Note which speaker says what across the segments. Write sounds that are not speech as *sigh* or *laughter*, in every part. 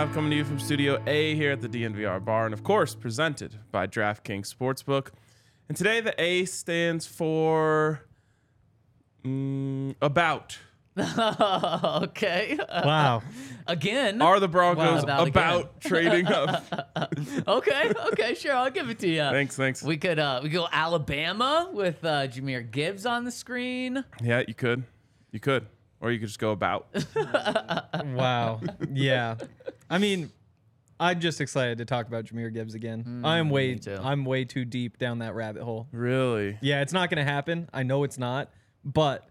Speaker 1: live coming to you from Studio A here at the DNVR bar, and of course presented by DraftKings Sportsbook. And today the A stands for mm, about. *laughs*
Speaker 2: okay.
Speaker 3: Wow. *laughs*
Speaker 2: Again.
Speaker 1: Are the Broncos
Speaker 2: Wow. About
Speaker 1: about, *laughs* trading up?
Speaker 2: okay. Okay. Sure. I'll give it to you.
Speaker 1: thanks, thanks.
Speaker 2: We could uh we go Alabama with uh Jahmyr Gibbs on the screen.
Speaker 1: yeah, you could, you could, or you could just go about.
Speaker 3: Wow. Yeah. I mean, I'm just excited to talk about Jahmyr Gibbs again. Mm, I'm way
Speaker 2: too.
Speaker 3: I'm way too deep down that rabbit hole.
Speaker 1: really?
Speaker 3: Yeah, it's not gonna happen. I know it's not, but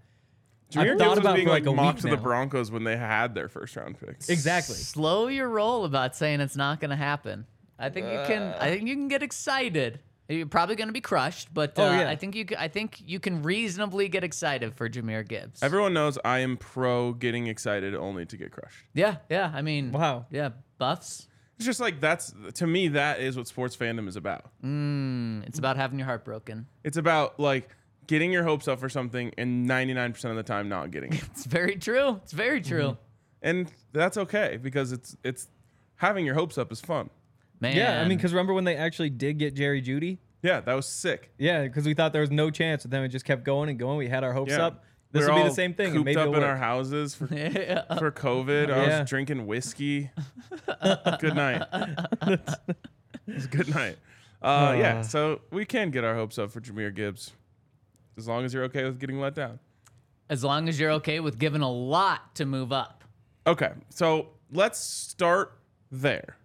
Speaker 1: Jahmyr
Speaker 3: I've
Speaker 1: Gibbs
Speaker 3: thought
Speaker 1: was
Speaker 3: about
Speaker 1: being like,
Speaker 3: like a
Speaker 1: mocked
Speaker 3: week
Speaker 1: to the. Broncos when they had their first round picks.
Speaker 3: Exactly.
Speaker 2: Slow your roll about saying it's not going to happen. I think you can. Uh. I think you can get excited. You're probably going to be crushed, but uh,
Speaker 3: Oh, yeah.
Speaker 2: I think you. c- I think you can reasonably get excited for Jahmyr Gibbs.
Speaker 1: Everyone knows I am pro getting excited only to get crushed.
Speaker 2: yeah. Yeah. I mean.
Speaker 3: Wow.
Speaker 2: Yeah. Buffs.
Speaker 1: It's just like that's to me that is what sports fandom is about.
Speaker 2: Mm, it's about having your heart broken.
Speaker 1: It's about like getting your hopes up for something and 99% of the time not getting it. *laughs*
Speaker 2: It's very true. It's very true.
Speaker 1: and that's okay because it's it's having your hopes up is fun.
Speaker 2: Man.
Speaker 3: Yeah, I mean, because remember when they actually did get Jerry Jeudy?
Speaker 1: Yeah, that was sick.
Speaker 3: Yeah, because we thought there was no chance, but then we just kept going and going. We had our hopes
Speaker 1: Yeah.
Speaker 3: up. This
Speaker 1: We
Speaker 3: will
Speaker 1: were
Speaker 3: be the same thing. and
Speaker 1: Cooped
Speaker 3: maybe
Speaker 1: up
Speaker 3: it'll
Speaker 1: in
Speaker 3: work.
Speaker 1: our houses for, *laughs*
Speaker 2: Yeah.
Speaker 1: for COVID. I
Speaker 3: Yeah.
Speaker 1: was drinking whiskey. *laughs* good night. it was a good night. Uh, yeah,
Speaker 3: Uh.
Speaker 1: so we can get our hopes up for Jahmyr Gibbs as long as you're okay with getting let down.
Speaker 2: As long as you're okay with giving a lot to move up.
Speaker 1: Okay, so let's start there.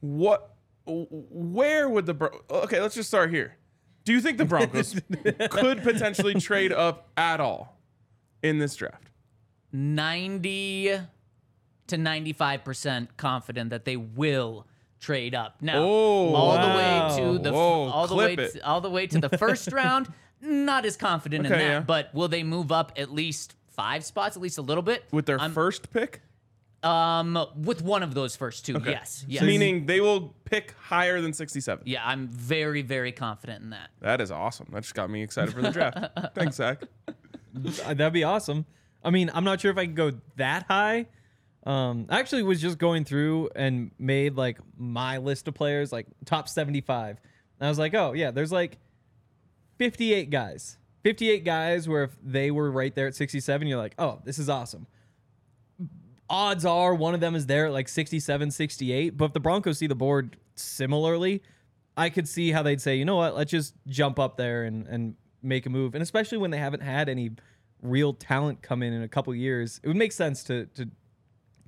Speaker 1: What, where would the okay? Let's just start here. Do you think the Broncos *laughs* could potentially trade up at all in this draft?
Speaker 2: 90 to 95% confident that they will trade up. Now,
Speaker 1: Oh,
Speaker 2: all
Speaker 3: wow.
Speaker 2: the way to the
Speaker 1: Whoa,
Speaker 2: all the way to, all the way to the first *laughs* round, not as confident in that,
Speaker 1: yeah.
Speaker 2: but will they move up at least 5 spots, at least a little bit?
Speaker 1: With their
Speaker 2: I'm-
Speaker 1: first pick,
Speaker 2: um with one of those first two. Yes. Yes.
Speaker 1: meaning they will pick higher than 67.
Speaker 2: yeah, I'm very very confident in that.
Speaker 1: That is awesome. That just got me excited for the draft. *laughs* Thanks, Zach.
Speaker 3: Uh, That'd be awesome. I mean, I'm not sure if I can go that high. Um, I actually was just going through and made like my list of players, like top 75. And I was like, oh yeah, there's like 58 guys. 58 guys where if they were right there at 67, you're like, oh, this is awesome. Odds are one of them is there at like 67, 68. But if the Broncos see the board similarly, I could see how they'd say, you know what, let's just jump up there and, and make a move. And especially when they haven't had any real talent come in in a couple years, it would make sense to to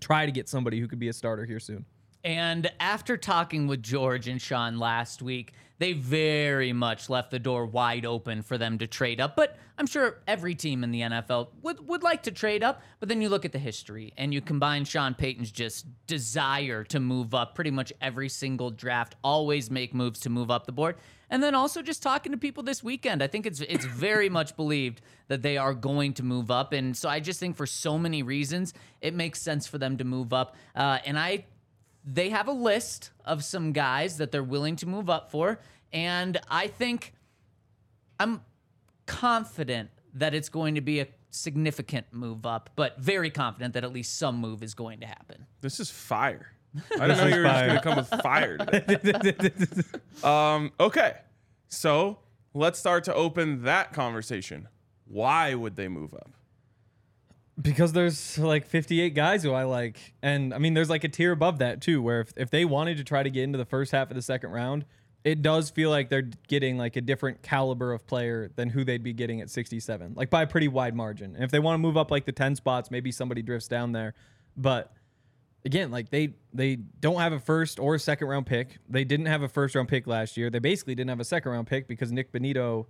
Speaker 3: try to get somebody who could be a starter here soon.
Speaker 2: And after talking with George and Sean last week, they very much left the door wide open for them to trade up. But I'm sure every team in the NFL would, would like to trade up. But then you look at the history and you combine Sean Payton's just desire to move up pretty much every single draft, always make moves to move up the board. And then also just talking to people this weekend, I think it's it's very *clears throat* much believed that they are going to move up, and so I just think for so many reasons it makes sense for them to move up. Uh, and I they have a list of some guys that they're willing to move up for. And I think I'm confident that it's going to be a significant move up, but very confident that at least some move is going to happen.
Speaker 1: This is fire. *laughs* I didn't know you were just going to come with fire today. *laughs* um, okay, so let's start to open that conversation. Why would they move up?
Speaker 3: Because there's like 58 guys who I like. And I mean, there's like a tier above that too, where if, if they wanted to try to get into the first half of the second round, it does feel like they're getting like a different caliber of player than who they'd be getting at 67, like by a pretty wide margin. And if they want to move up like the 10 spots, maybe somebody drifts down there. But again, like they they don't have a first or a second round pick. They didn't have a first round pick last year. They basically didn't have a second round pick because Nik Bonitto.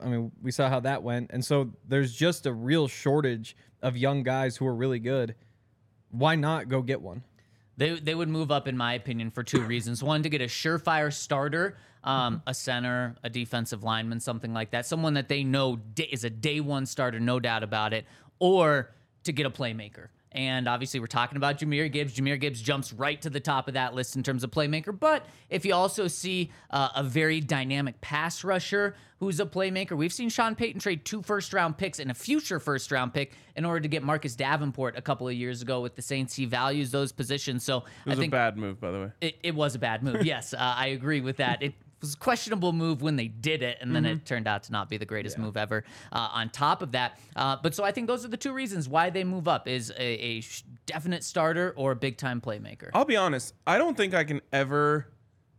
Speaker 3: I mean, we saw how that went, and so there's just a real shortage of young guys who are really good. why not go get one?
Speaker 2: They they would move up, in my opinion, for two reasons. One, to get a surefire starter, um,
Speaker 1: Mm-hmm.
Speaker 2: a center, a defensive lineman, something like that, someone that they know is a day one starter, no doubt about it, or to get a playmaker. And obviously, we're talking about Jahmyr Gibbs. Jahmyr Gibbs jumps right to the top of that list in terms of playmaker. But if you also see uh, a very dynamic pass rusher who's a playmaker, we've seen Sean Payton trade two first round picks and a future first round pick in order to get Marcus Davenport a couple of years ago with the Saints. He values those positions. So
Speaker 1: It
Speaker 2: I
Speaker 1: was
Speaker 2: think
Speaker 1: a bad move, by the way.
Speaker 2: it, it was a bad move. *laughs* Yes, uh, I agree with that. It was a questionable move when they did it, and then
Speaker 1: Mm-hmm.
Speaker 2: it turned out to not be the greatest move ever. Uh, on top of that, uh, but so I think those are the two reasons why they move up: is a, a definite starter or a big time playmaker.
Speaker 1: I'll be honest. I don't think I can ever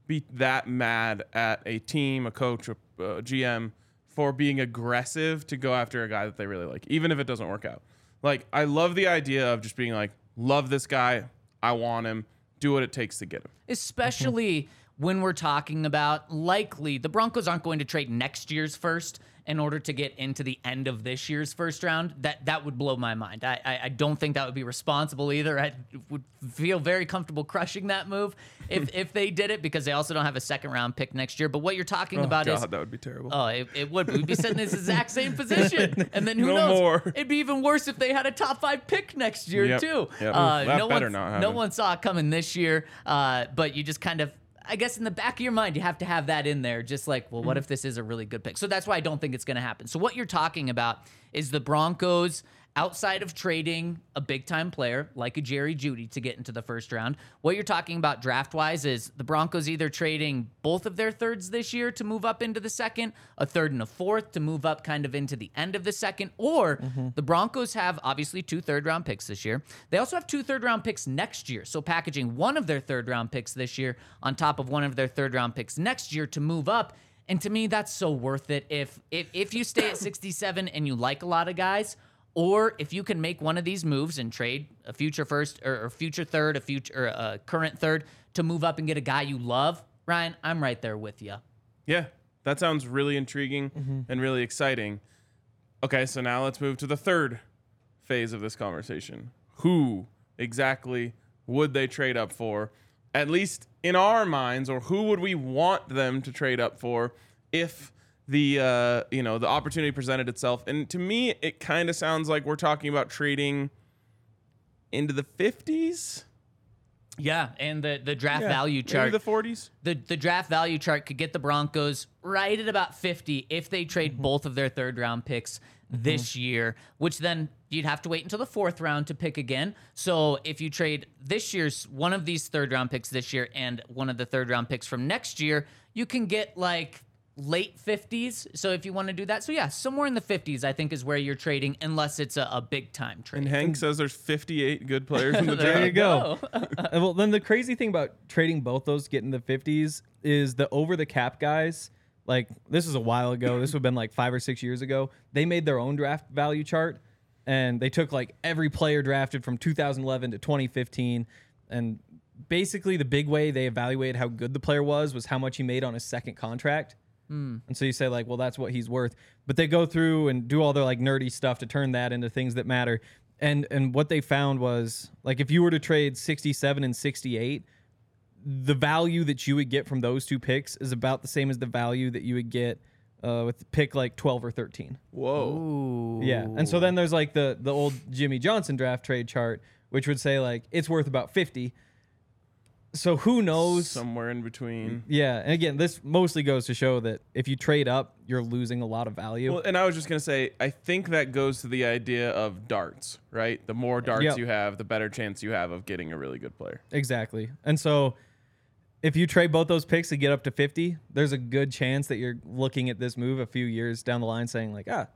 Speaker 1: be that mad at a team, a coach, a uh, GM for being aggressive to go after a guy that they really like, even if it doesn't work out. Like, I love the idea of just being like, love this guy. I want him. Do what it takes to get him.
Speaker 2: especially when we're talking about likely the Broncos aren't going to trade next year's first in order to get into the end of this year's first round. That that would blow my mind. I I, I don't think that would be responsible either. I would feel very comfortable crushing that move if *laughs* if they did it because they also don't have a second round pick next year. But what you're talking about
Speaker 1: oh,
Speaker 2: is
Speaker 1: God, that would be terrible.
Speaker 2: Oh, it, it would. We'd be sitting in this exact same *laughs* position, and then who
Speaker 1: No
Speaker 2: knows?
Speaker 1: more.
Speaker 2: It'd be even worse if they had a top five pick next year
Speaker 1: Yep,
Speaker 2: too.
Speaker 1: yep.
Speaker 2: Uh,
Speaker 1: That
Speaker 2: no
Speaker 1: better
Speaker 2: one,
Speaker 1: not
Speaker 2: no one saw it coming this year, uh, but you just kind of. I guess in the back of your mind, you have to have that in there, just like, well, what mm. if this is a really good pick? So that's why I don't think it's going to happen. So what you're talking about is the Broncos outside of trading a big time player like a Jerry Jeudy to get into the first round. What you're talking about draft wise is the Broncos either trading both of their thirds this year to move up into the second, a third and a fourth to move up kind of into the end of the second, or mm-hmm. the Broncos have obviously two third round picks this year. They also have two third round picks next year. So packaging one of their third round picks this year on top of one of their third round picks next year to move up. And to me, that's so worth it. If if if you stay at *coughs* 67 and you like a lot of guys, or if you can make one of these moves and trade a future first or, or future third, a future or a current third to move up and get a guy you love, Ryan, I'm right there with you.
Speaker 1: Yeah, that sounds really intriguing mm-hmm. and really exciting. Okay, so now let's move to the third phase of this conversation. Who exactly would they trade up for? At least in our minds, or who would we want them to trade up for if the uh, you know the opportunity presented itself? And to me, it kind of sounds like we're talking about trading into the fifties,
Speaker 2: Yeah, and the the draft value
Speaker 1: maybe
Speaker 2: chart.
Speaker 1: the forties.
Speaker 2: the the draft value chart could get the Broncos right at about 50 if they trade
Speaker 1: Mm-hmm.
Speaker 2: both of their third round picks this year, which then you'd have to wait until the fourth round to pick again. So if you trade this year's one of these third round picks this year and one of the third round picks from next year, you can get like late 50s. So if you want to do that, so yeah, somewhere in the 50s, I think is where you're trading, unless it's a, a big time trade.
Speaker 1: And Hank says there's 58 good players in the *laughs*
Speaker 2: There
Speaker 1: draft.
Speaker 3: you go. *laughs* Well, then the crazy thing about trading both those, getting the 50s, is the over the cap guys. Like, this is a while ago. This would have been like five or six years ago. They made their own draft value chart and they took like every player drafted from 2011 to 2015. And basically, the big way they evaluated how good the player was was how much he made on his second contract. And so you say like, well, that's what he's worth. But they go through and do all their like nerdy stuff to turn that into things that matter. And and what they found was like if you were to trade 67 and 68, the value that you would get from those two picks is about the same as the value that you would get uh, with pick like 12 or 13.
Speaker 1: Whoa.
Speaker 2: Ooh.
Speaker 3: Yeah. And so then there's like the the old Jimmy Johnson draft trade chart, which would say like it's worth about 50. So who knows?
Speaker 1: Somewhere in between.
Speaker 3: Yeah, and again, this mostly goes to show that if you trade up, you're losing a lot of value.
Speaker 1: Well, and I was just gonna say, I think that goes to the idea of darts, right? The more darts
Speaker 3: Yep.
Speaker 1: you have, the better chance you have of getting a really good player.
Speaker 3: exactly. And so if you trade both those picks to get up to 50, there's a good chance that you're looking at this move a few years down the line saying like, ah,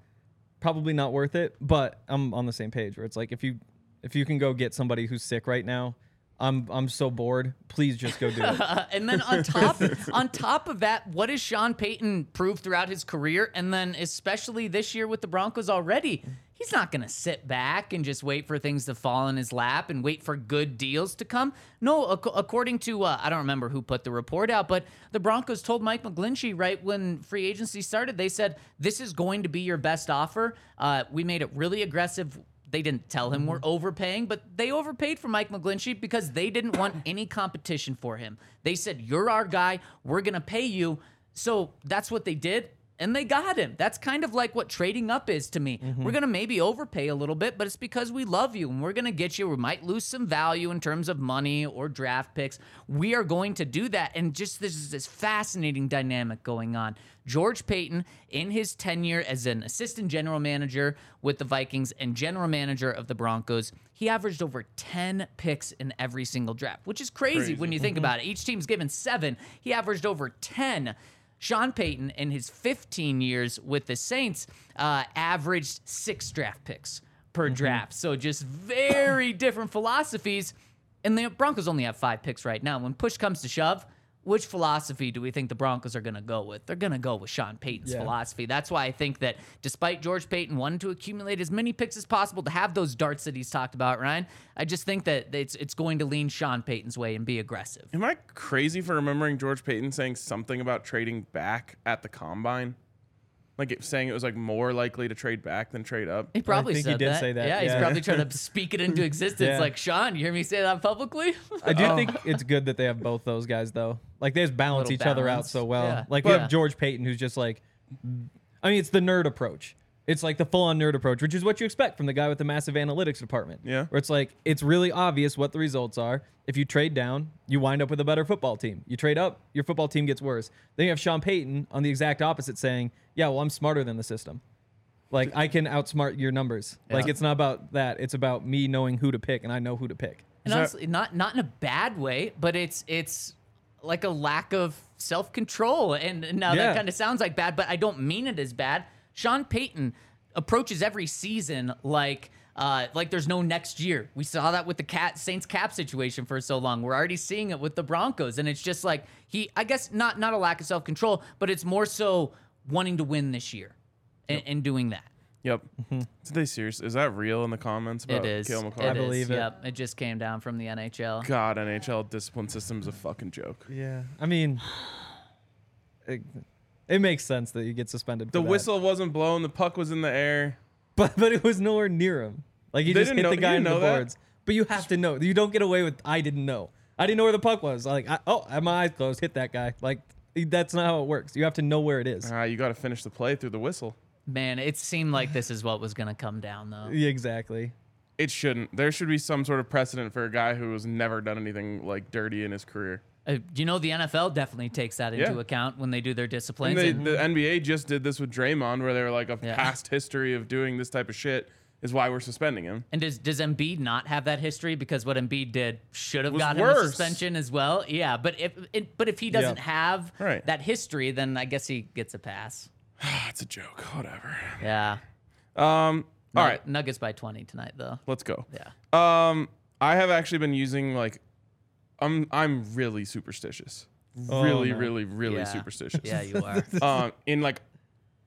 Speaker 3: probably not worth it, but I'm on the same page where it's like if you if you can go get somebody who's sick right now, I'm I'm so bored, please just go do it. *laughs*
Speaker 2: And then on top *laughs* on top of that, what has Sean Payton proved throughout his career, and then especially this year with the Broncos already? He's not going to sit back and just wait for things to fall in his lap and wait for good deals to come. No, ac- according to uh, I don't remember who put the report out, but the Broncos told Mike McGlinchey right when free agency started, they said this is going to be your best offer. Uh, we made it really aggressive they didn't tell him we're mm-hmm. overpaying, but they overpaid for Mike McGlinchey because they didn't want *coughs* any competition for him. They said, You're our guy, we're gonna pay you. So that's what they did. And they got him. That's kind of like what trading up is to me. We're mm-hmm. going to maybe overpay a little bit, but it's because we love you and we're going to get you. We might lose some value in terms of money or draft picks. We are going to do that. And just this is this fascinating dynamic going on. George Paton, in his tenure as an assistant general manager with the Vikings and general manager of the Broncos, he averaged over 10 picks in every single draft, which is crazy,
Speaker 1: Crazy.
Speaker 2: when you think mm-hmm. about it. Each team's given seven. He averaged over 10. Sean Payton, in his 15 years with the Saints, uh, averaged six draft picks per draft. So just very different philosophies. And the Broncos only have five picks right now. When push comes to shove, which philosophy do we think the Broncos are going to go with? They're going to go with Sean Payton's
Speaker 3: Yeah.
Speaker 2: philosophy. That's why I think that despite George Paton wanting to accumulate as many picks as possible to have those darts that he's talked about, Ryan, I just think that it's it's going to lean Sean Payton's way and be aggressive.
Speaker 1: Am I crazy for remembering George Paton saying something about trading back at the combine? Like it, saying it was like more likely to trade back than trade up.
Speaker 2: He probably
Speaker 3: think he did
Speaker 2: that.
Speaker 3: say that,
Speaker 2: Yeah, he's probably trying to *laughs* speak it into existence.
Speaker 3: Yeah.
Speaker 2: Like Sean, you hear me say that publicly?
Speaker 3: I do
Speaker 2: Oh. *laughs*
Speaker 3: think it's good that they have both those guys though. Like they just balance
Speaker 2: Little
Speaker 3: each other out so well.
Speaker 2: Yeah.
Speaker 3: Like you
Speaker 2: But-
Speaker 3: have George Paton who's just like I mean it's the nerd approach. It's like the full on nerd approach, which is what you expect from the guy with the massive analytics department.
Speaker 1: Yeah.
Speaker 3: Where it's like it's really obvious what the results are. If you trade down, you wind up with a better football team. You trade up, your football team gets worse. Then you have Sean Payton on the exact opposite saying, Yeah, well, I'm smarter than the system. Like I can outsmart your numbers. Like it's not about that. It's about me knowing who to pick and I know who to pick.
Speaker 2: And honestly, not not in a bad way, but it's it's like a lack of self control. And now
Speaker 3: Yeah.
Speaker 2: that kind of sounds like bad, but I don't mean it as bad. Sean Payton approaches every season like uh, like there's no next year. We saw that with the cat Saints cap situation for so long. We're already seeing it with the Broncos, and it's just like he. I guess not not a lack of self control, but it's more so wanting to win this year, and, and doing that.
Speaker 1: Yep. Are they serious? Is that real in the comments about
Speaker 2: It is.
Speaker 1: Kale
Speaker 2: It
Speaker 1: McCarthy?
Speaker 3: I believe
Speaker 2: is.
Speaker 3: it.
Speaker 2: Yep. It just came down from the NHL.
Speaker 1: God, NHL discipline system is a fucking joke.
Speaker 3: Yeah, I mean, *sighs* it, it makes sense that you get suspended.
Speaker 1: The
Speaker 3: for that.
Speaker 1: whistle wasn't blown. The puck was in the air. *laughs*
Speaker 3: but but it was nowhere near him. Like he
Speaker 1: They
Speaker 3: just
Speaker 1: didn't
Speaker 3: hit
Speaker 1: know-
Speaker 3: the guy in the
Speaker 1: know that?
Speaker 3: boards. But you have to know. You don't get away with. I didn't know. I didn't know where the puck was. Like I, oh, I my eyes closed. Hit that guy. Like that's not how it works. You have to know where it is.
Speaker 1: Ah, you got to finish the play through the whistle.
Speaker 2: Man, it seemed like this is what was going to come down, though.
Speaker 3: Yeah, exactly.
Speaker 1: It shouldn't. There should be some sort of precedent for a guy who has never done anything like dirty in his career.
Speaker 2: Uh, you know, the NFL definitely takes that into
Speaker 1: Yeah.
Speaker 2: account when they do their disciplines.
Speaker 1: And they, the NBA just did this with Draymond, where they were like, a
Speaker 2: Yeah.
Speaker 1: past history of doing this type of shit is why we're suspending him.
Speaker 2: And does does Embiid not have that history because what Embiid did should have
Speaker 1: Was
Speaker 2: got him a suspension as well? Yeah, but if it, but if he doesn't
Speaker 3: Yeah.
Speaker 2: have
Speaker 1: Right.
Speaker 2: that history, then I guess he gets a pass. *sighs*
Speaker 1: It's a joke. Whatever.
Speaker 2: Yeah.
Speaker 1: Um. All right,
Speaker 2: Nuggets by twenty tonight, though.
Speaker 1: let's go.
Speaker 2: Yeah.
Speaker 1: Um, I have actually been using like, I'm I'm really superstitious.
Speaker 3: Oh,
Speaker 1: really,
Speaker 3: no.
Speaker 1: really, really
Speaker 2: Yeah.
Speaker 1: superstitious.
Speaker 2: Yeah, you are. *laughs*
Speaker 1: um, in like,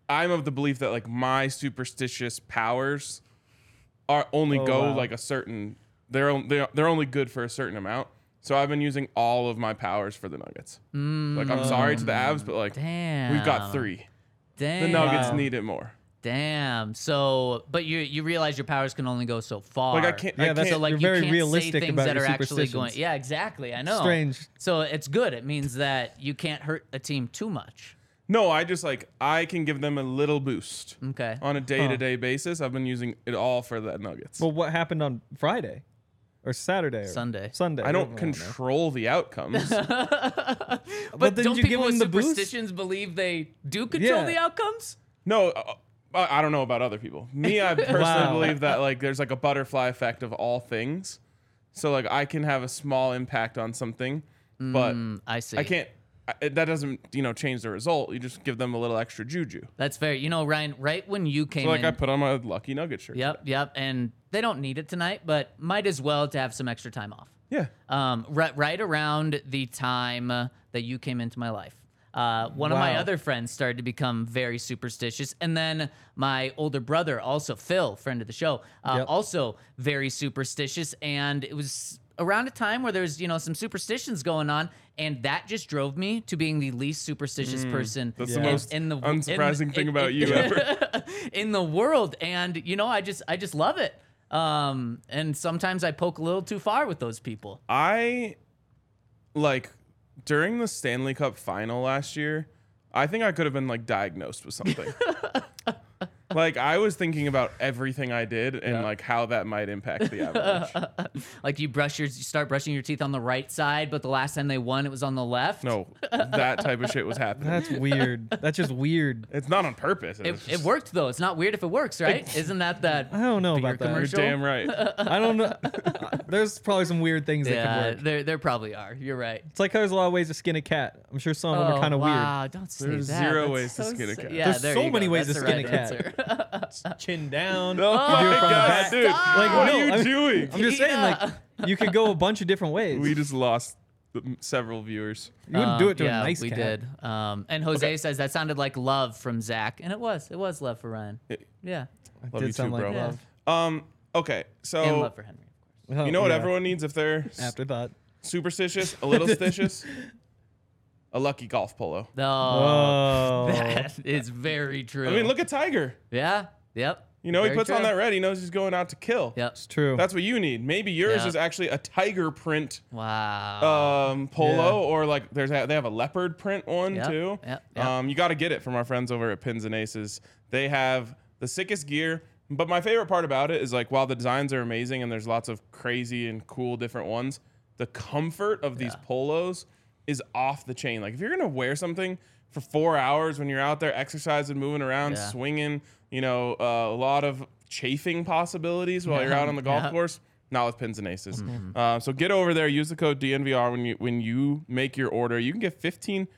Speaker 1: I'm of the belief that like my superstitious powers are only
Speaker 3: Oh,
Speaker 1: go
Speaker 3: wow.
Speaker 1: like a certain. They're on- they're they're only good for a certain amount. So I've been using all of my powers for the Nuggets. Like I'm sorry to the Avs, but like
Speaker 2: Damn.
Speaker 1: we've got three.
Speaker 2: Damn.
Speaker 1: The Nuggets
Speaker 3: Wow.
Speaker 1: need it more.
Speaker 2: Damn. So, but you you realize your powers can only go so far.
Speaker 1: Like I can't.
Speaker 3: Yeah,
Speaker 1: I
Speaker 3: that's
Speaker 1: can't
Speaker 2: So like
Speaker 3: You're
Speaker 2: you
Speaker 3: very
Speaker 2: can't
Speaker 3: realistic
Speaker 2: say things
Speaker 3: about
Speaker 2: that
Speaker 3: your
Speaker 2: are actually going.
Speaker 3: superstitions.
Speaker 2: Yeah, exactly. I know.
Speaker 3: Strange.
Speaker 2: So it's good. It means that you can't hurt a team too much.
Speaker 1: No, I just like I can give them a little boost
Speaker 2: Okay.
Speaker 1: on a day-to-day basis. I've been using it all for the Nuggets.
Speaker 3: Well, what happened on Friday or Saturday? Or
Speaker 2: Sunday.
Speaker 3: Sunday.
Speaker 1: I don't control the outcomes. *laughs*
Speaker 2: But,
Speaker 3: didn't
Speaker 2: don't
Speaker 3: you
Speaker 2: people
Speaker 3: give
Speaker 2: with
Speaker 3: him the boost?
Speaker 2: superstitions believe they do control
Speaker 3: Yeah.
Speaker 2: the outcomes?
Speaker 1: no, uh, I I don't know about other people. Me, I *laughs* personally
Speaker 3: Wow.
Speaker 1: believe that like there's like a butterfly effect of all things. So like I can have a small impact on something, but
Speaker 2: Mm, I see.
Speaker 1: I can't. I, that doesn't you know change the result. You just give them a little extra juju.
Speaker 2: That's fair. You know, Ryan, right when you came
Speaker 1: So like
Speaker 2: in.
Speaker 1: I put on my lucky nugget shirt.
Speaker 2: yep, yep. And they don't need it tonight, but might as well to have some extra time off.
Speaker 1: Yeah.
Speaker 2: um, right, right around the time uh, that you came into my life. Uh, one of my other friends started to become very superstitious, and then my older brother, also Phil, friend of the show, uh,
Speaker 3: Yep.
Speaker 2: also very superstitious. And it was around a time where there's you know some superstitions going on, and that just drove me to being the least superstitious person
Speaker 1: That's
Speaker 3: Yeah.
Speaker 1: the most
Speaker 2: in the
Speaker 1: unsurprising
Speaker 2: in-
Speaker 1: thing
Speaker 2: in-
Speaker 1: about you ever. *laughs*
Speaker 2: in the world. And you know, I just I just love it. Um, and sometimes I poke a little too far with those people.
Speaker 1: I like during the Stanley Cup final last year, I think I could have been like diagnosed with something. *laughs* like I was thinking about everything I did and like how that might impact the Avalanche. *laughs*
Speaker 2: Like you brush your, you start brushing your teeth on the right side, but the last time they won, it was on the left.
Speaker 1: no, that type of shit was happening.
Speaker 3: That's weird. That's just weird. *laughs*
Speaker 1: it's not on purpose.
Speaker 2: It,
Speaker 1: It's
Speaker 2: it worked though. It's not weird if it works, right? Isn't that that?
Speaker 3: I don't know about that.
Speaker 1: You're damn right. *laughs*
Speaker 3: I don't know. There's probably some weird things that
Speaker 2: Yeah,
Speaker 3: could work.
Speaker 2: there there probably are. You're right.
Speaker 3: It's like how there's a lot of ways to skin a cat. I'm sure some of them
Speaker 2: Oh,
Speaker 3: are kind of weird.
Speaker 2: wow, don't say
Speaker 1: There's
Speaker 2: that.
Speaker 1: zero
Speaker 2: That's
Speaker 1: ways to skin a cat.
Speaker 2: Yeah,
Speaker 3: There's
Speaker 2: there
Speaker 3: so many
Speaker 2: go.
Speaker 3: ways
Speaker 2: That's
Speaker 3: to
Speaker 2: the
Speaker 3: skin a cat.
Speaker 2: Answer. *laughs*
Speaker 3: weird. Chin down.
Speaker 1: Oh my
Speaker 3: it from the
Speaker 1: god, dude!
Speaker 2: Stop.
Speaker 3: Like,
Speaker 1: what
Speaker 3: no,
Speaker 1: are you
Speaker 3: I'm-
Speaker 1: doing?
Speaker 3: I'm just saying, like, you could go a bunch of different ways.
Speaker 1: we just lost several viewers.
Speaker 3: you wouldn't do
Speaker 2: Um,
Speaker 3: it to
Speaker 2: yeah,
Speaker 3: a nice
Speaker 2: we
Speaker 3: cat.
Speaker 2: did. Um, and Jose says that sounded like love from Zach, and it was. It was love for Ryan.
Speaker 1: It-
Speaker 2: Yeah,
Speaker 3: It
Speaker 1: Love
Speaker 3: did
Speaker 1: you
Speaker 3: sound
Speaker 1: too,
Speaker 3: like
Speaker 1: bro.
Speaker 3: love.
Speaker 1: Um. Okay,
Speaker 2: and
Speaker 1: so
Speaker 2: love for Henry.
Speaker 3: Oh,
Speaker 1: you know what
Speaker 3: yeah.
Speaker 1: everyone needs if they're s-
Speaker 3: Afterthought.
Speaker 1: superstitious, a little stitious? *laughs* A lucky golf polo.
Speaker 2: No,
Speaker 3: Oh. *laughs*
Speaker 2: that is very true.
Speaker 1: I mean, look at Tiger.
Speaker 2: Yeah. Yep.
Speaker 1: You know, he
Speaker 2: Very
Speaker 1: puts on that red. He knows he's going out to kill.
Speaker 2: Yep.
Speaker 3: It's true.
Speaker 1: That's what you need. Maybe yours
Speaker 2: Yeah.
Speaker 1: is actually a tiger print
Speaker 2: Wow.
Speaker 1: um, polo,
Speaker 3: Yeah.
Speaker 1: or like there's a, they have a leopard print one
Speaker 2: Yep,
Speaker 1: too.
Speaker 2: yep, yep.
Speaker 1: Um, you got to get it from our friends over at Pins and Aces. They have the sickest gear. But my favorite part about it is like while the designs are amazing and there's lots of crazy and cool different ones, the comfort of these
Speaker 2: Yeah.
Speaker 1: polos is off the chain. Like if you're gonna wear something for four hours when you're out there exercising, moving around,
Speaker 2: Yeah.
Speaker 1: swinging, you know, uh, a lot of chafing possibilities while you're out on the *laughs* golf
Speaker 2: Yeah.
Speaker 1: course. Not with pins and aces.
Speaker 2: Mm-hmm.
Speaker 1: Uh, so get over there. Use the code DNVR when you when you make your order. You can get 15%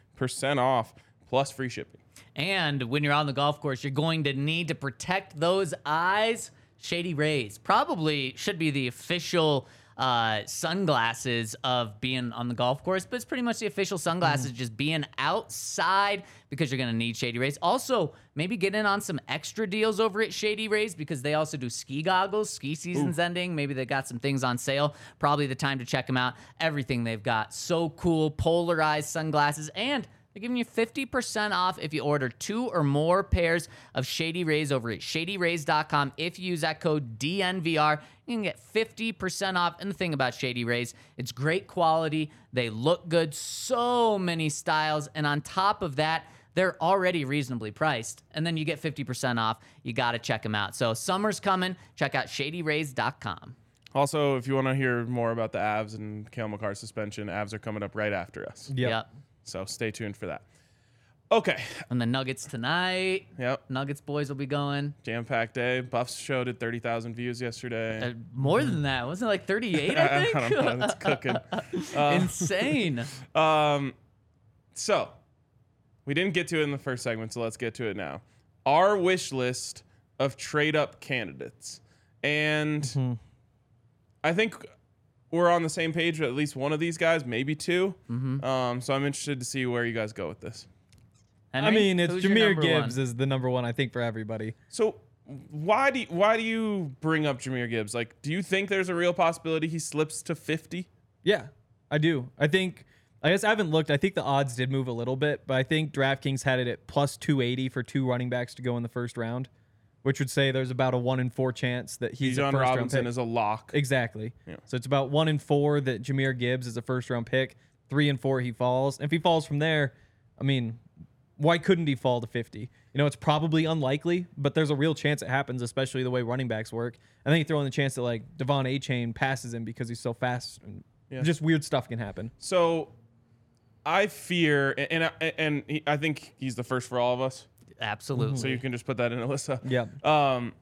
Speaker 1: off plus free shipping.
Speaker 2: And when you're on the golf course, you're going to need to protect those eyes. Shady Rays probably should be the official uh, sunglasses of being on the golf course, but it's pretty much the official sunglasses just being outside because you're going to need Shady Rays. Also, maybe get in on some extra deals over at Shady Rays because they also do ski goggles. Ski season's ending. Maybe they got some things on sale. Probably the time to check them out. Everything they've got. So cool. Polarized sunglasses and they're giving you 50% off if you order two or more pairs of Shady Rays over at shadyrays.com. If you use that code DNVR, you can get 50% off. And the thing about Shady Rays, it's great quality. They look good, so many styles. And on top of that, they're already reasonably priced. And then you get 50% off. You got to check them out. So summer's coming. Check out shadyrays.com.
Speaker 1: Also, if you want to hear more about the Avs and Cale Makar suspension, Avs are coming up right after us.
Speaker 3: Yep.
Speaker 2: Yep.
Speaker 1: So stay tuned for that. Okay.
Speaker 2: And the Nuggets tonight.
Speaker 1: Yep.
Speaker 2: Nuggets boys will be going.
Speaker 1: Jam packed day. Buffs showed at 30,000 views yesterday.
Speaker 2: Uh, more than that. Wasn't it like 38, *laughs* I think?
Speaker 1: I don't know. It's *laughs* cooking.
Speaker 2: Insane. *laughs*
Speaker 1: Um, so we didn't get to it in the first segment, so let's get to it now. Our wish list of trade up candidates, and I think we're on the same page with at least one of these guys, maybe 2 Um, so I'm interested to see where you guys go with this.
Speaker 3: I mean, it's
Speaker 2: Jahmyr
Speaker 3: Gibbs
Speaker 2: one?
Speaker 3: is the number one, I think, for everybody.
Speaker 1: So why do you, why do you bring up Jahmyr Gibbs? Like, do you think there's a real possibility he slips to 50?
Speaker 3: Yeah, I do. I think. I guess I haven't looked. I think the odds did move a little bit, but I think DraftKings had it at plus 280 for two running backs to go in the first round, which would say there's about a one in four chance that he's a
Speaker 1: Bijan
Speaker 3: first round
Speaker 1: Robinson
Speaker 3: pick.
Speaker 1: is a lock.
Speaker 3: Exactly. So it's about one in four that Jahmyr Gibbs is a first round pick. Three and four he falls. And if he falls from there, I mean, why couldn't he fall to 50? You know, it's probably unlikely, but there's a real chance it happens, especially the way running backs work. And then you throw in the chance that like Devon Achane passes him because he's so fast. And
Speaker 1: Yeah.
Speaker 3: Just weird stuff can happen.
Speaker 1: So I fear, and and, and I think he's the first for all of us.
Speaker 2: Absolutely.
Speaker 1: So you can just put that in, Alyssa.
Speaker 3: Yeah.
Speaker 1: Um,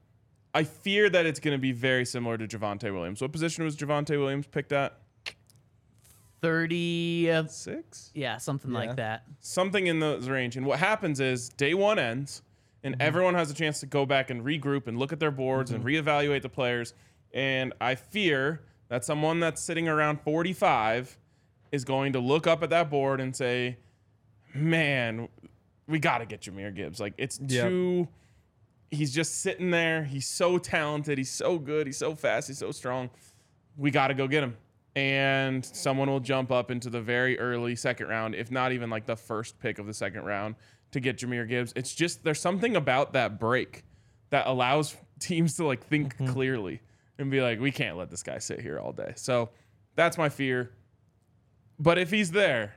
Speaker 1: I fear that it's going to be very similar to Javonte Williams. What position was Javonte Williams picked at?
Speaker 2: 30, uh,
Speaker 1: Six,
Speaker 2: yeah, something
Speaker 3: Yeah.
Speaker 2: like that.
Speaker 1: something in those range. And what happens is day one ends, and
Speaker 2: Mm-hmm.
Speaker 1: everyone has a chance to go back and regroup and look at their boards and
Speaker 2: Mm-hmm.
Speaker 1: reevaluate the players. And I fear that someone that's sitting around 45 is going to look up at that board and say, "Man, we got to get Jahmyr Gibbs. Like it's
Speaker 3: Yep.
Speaker 1: too." He's just sitting there. He's so talented. He's so good. He's so fast. He's so strong. We got to go get him. And someone will jump up into the very early second round, if not even like the first pick of the second round, to get Jahmyr Gibbs. It's just there's something about that break that allows *laughs* teams to like think mm-hmm. clearly. and be like, we can't let this guy sit here all day. So that's my fear. But if he's there,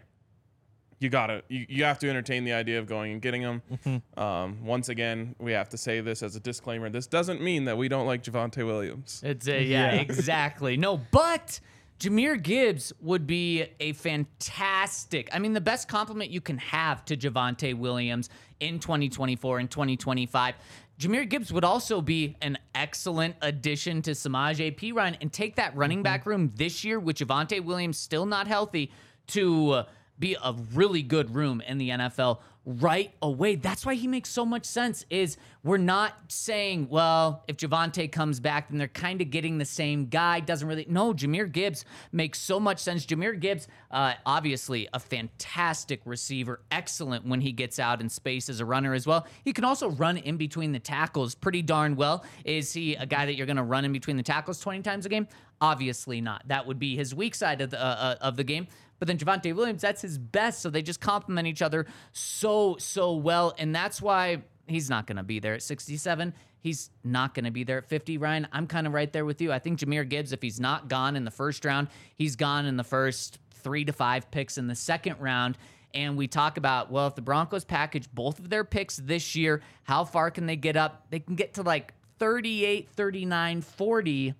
Speaker 1: you gotta you, you have to entertain the idea of going and getting him.
Speaker 3: Mm-hmm.
Speaker 1: Um, once again, we have to say this as a disclaimer. This doesn't mean that we don't like Javonte Williams.
Speaker 2: It's a, yeah,
Speaker 3: Yeah.
Speaker 2: exactly. No, but Jahmyr Gibbs would be a fantastic. I mean, the best compliment you can have to Javonte Williams in 2024 and 2025. Jahmyr Gibbs would also be an excellent addition to Samaj P. Ryan and take that running back room this year with Javonte Williams still not healthy to uh, be a really good room in the NFL right away. That's why he makes so much sense is we're not saying, well, if Javonte comes back, then they're kind of getting the same guy. Doesn't really no, Jahmyr Gibbs makes so much sense. Jahmyr Gibbs, uh, obviously a fantastic receiver, excellent when he gets out in space as a runner as well. He can also run in between the tackles pretty darn well. Is he a guy that you're gonna run in between the tackles 20 times a game? Obviously not. That would be his weak side of the uh, uh, of the game. But then Javonte Williams, that's his best. So they just complement each other so, so well. And that's why he's not going to be there at 67. He's not going to be there at 50. Ryan, I'm kind of right there with you. I think Jahmyr Gibbs, if he's not gone in the first round, he's gone in the first three to five picks in the second round. And we talk about, well, if the Broncos package both of their picks this year, how far can they get up? They can get to like 38, 39, 40.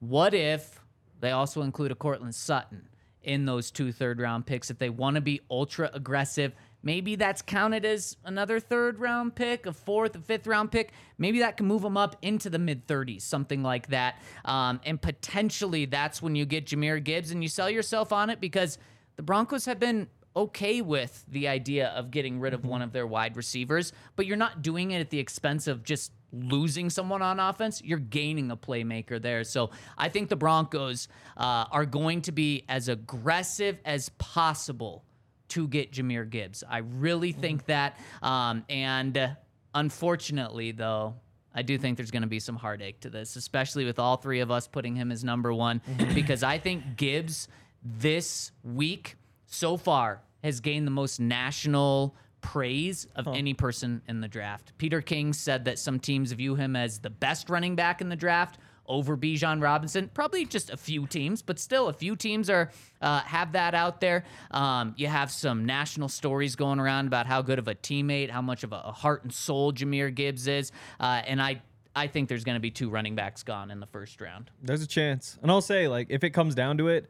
Speaker 2: What if they also include a Courtland Sutton in those two third round picks if they want to be ultra aggressive? Maybe that's counted as another third round pick, a fourth, a fifth round pick. Maybe that can move them up into the mid 30s, something like that. Um, and potentially that's when you get Jahmyr Gibbs and you sell yourself on it because the Broncos have been okay with the idea of getting rid of one of their wide receivers, but you're not doing it at the expense of just losing someone on offense. You're gaining a playmaker there. So I think the Broncos uh, are going to be as aggressive as possible to get Jahmyr Gibbs. I really think that. Um, and uh, unfortunately, though, I do think there's going to be some heartache to this, especially with all three of us putting him as number one, because I think Gibbs this week so far has gained the most national praise of any person in the draft. Peter King said that some teams view him as the best running back in the draft over Bijan Robinson. Probably just a few teams, but still a few teams are uh, have that out there. Um, you have some national stories going around about how good of a teammate, how much of a, heart and soul Jahmyr Gibbs is, uh, and I. I think there's going to be two running backs gone in the first round.
Speaker 3: There's a chance. And I'll say, like, if it comes down to it,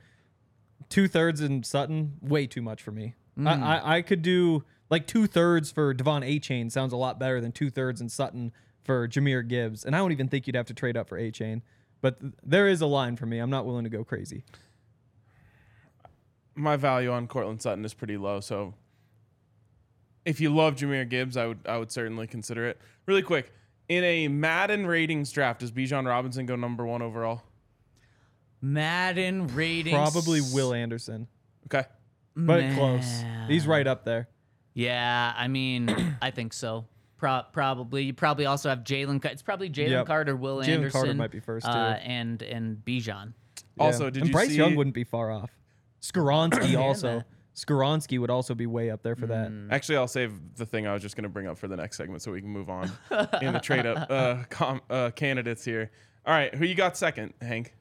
Speaker 3: two thirds in Sutton, way too much for me. I, I, I could do like two thirds for Devon Achane sounds a lot better than two thirds in Sutton for Jahmyr Gibbs. And I don't even think you'd have to trade up for Achane. But th- there is a line for me. I'm not willing to go crazy.
Speaker 1: My value on Courtland Sutton is pretty low, so if you love Jahmyr Gibbs, I would I would certainly consider it. Really quick, in a Madden ratings draft, does Bijan Robinson go number one overall?
Speaker 2: Madden ratings.
Speaker 3: Probably Will Anderson,
Speaker 1: Okay.
Speaker 3: but close. He's right up there.
Speaker 2: Yeah, I mean, *clears throat* I think so. Pro- probably. You probably also have Jalen. Car- It's probably Jalen
Speaker 3: Yep.
Speaker 2: Carter, Will
Speaker 3: Jalen
Speaker 2: Anderson.
Speaker 3: Carter might be first, too.
Speaker 2: Uh, and and Bijan.
Speaker 1: Also, did
Speaker 3: and
Speaker 1: you
Speaker 3: Bryce
Speaker 1: see?
Speaker 3: Young wouldn't be far off. Skoronski also.
Speaker 2: that.
Speaker 3: Skoronski would also be way up there for that.
Speaker 1: Actually, I'll save the thing I was just going to bring up for the next segment so we can move on *laughs* in the trade up uh, com- uh, candidates here. All right, who you got second, Hank?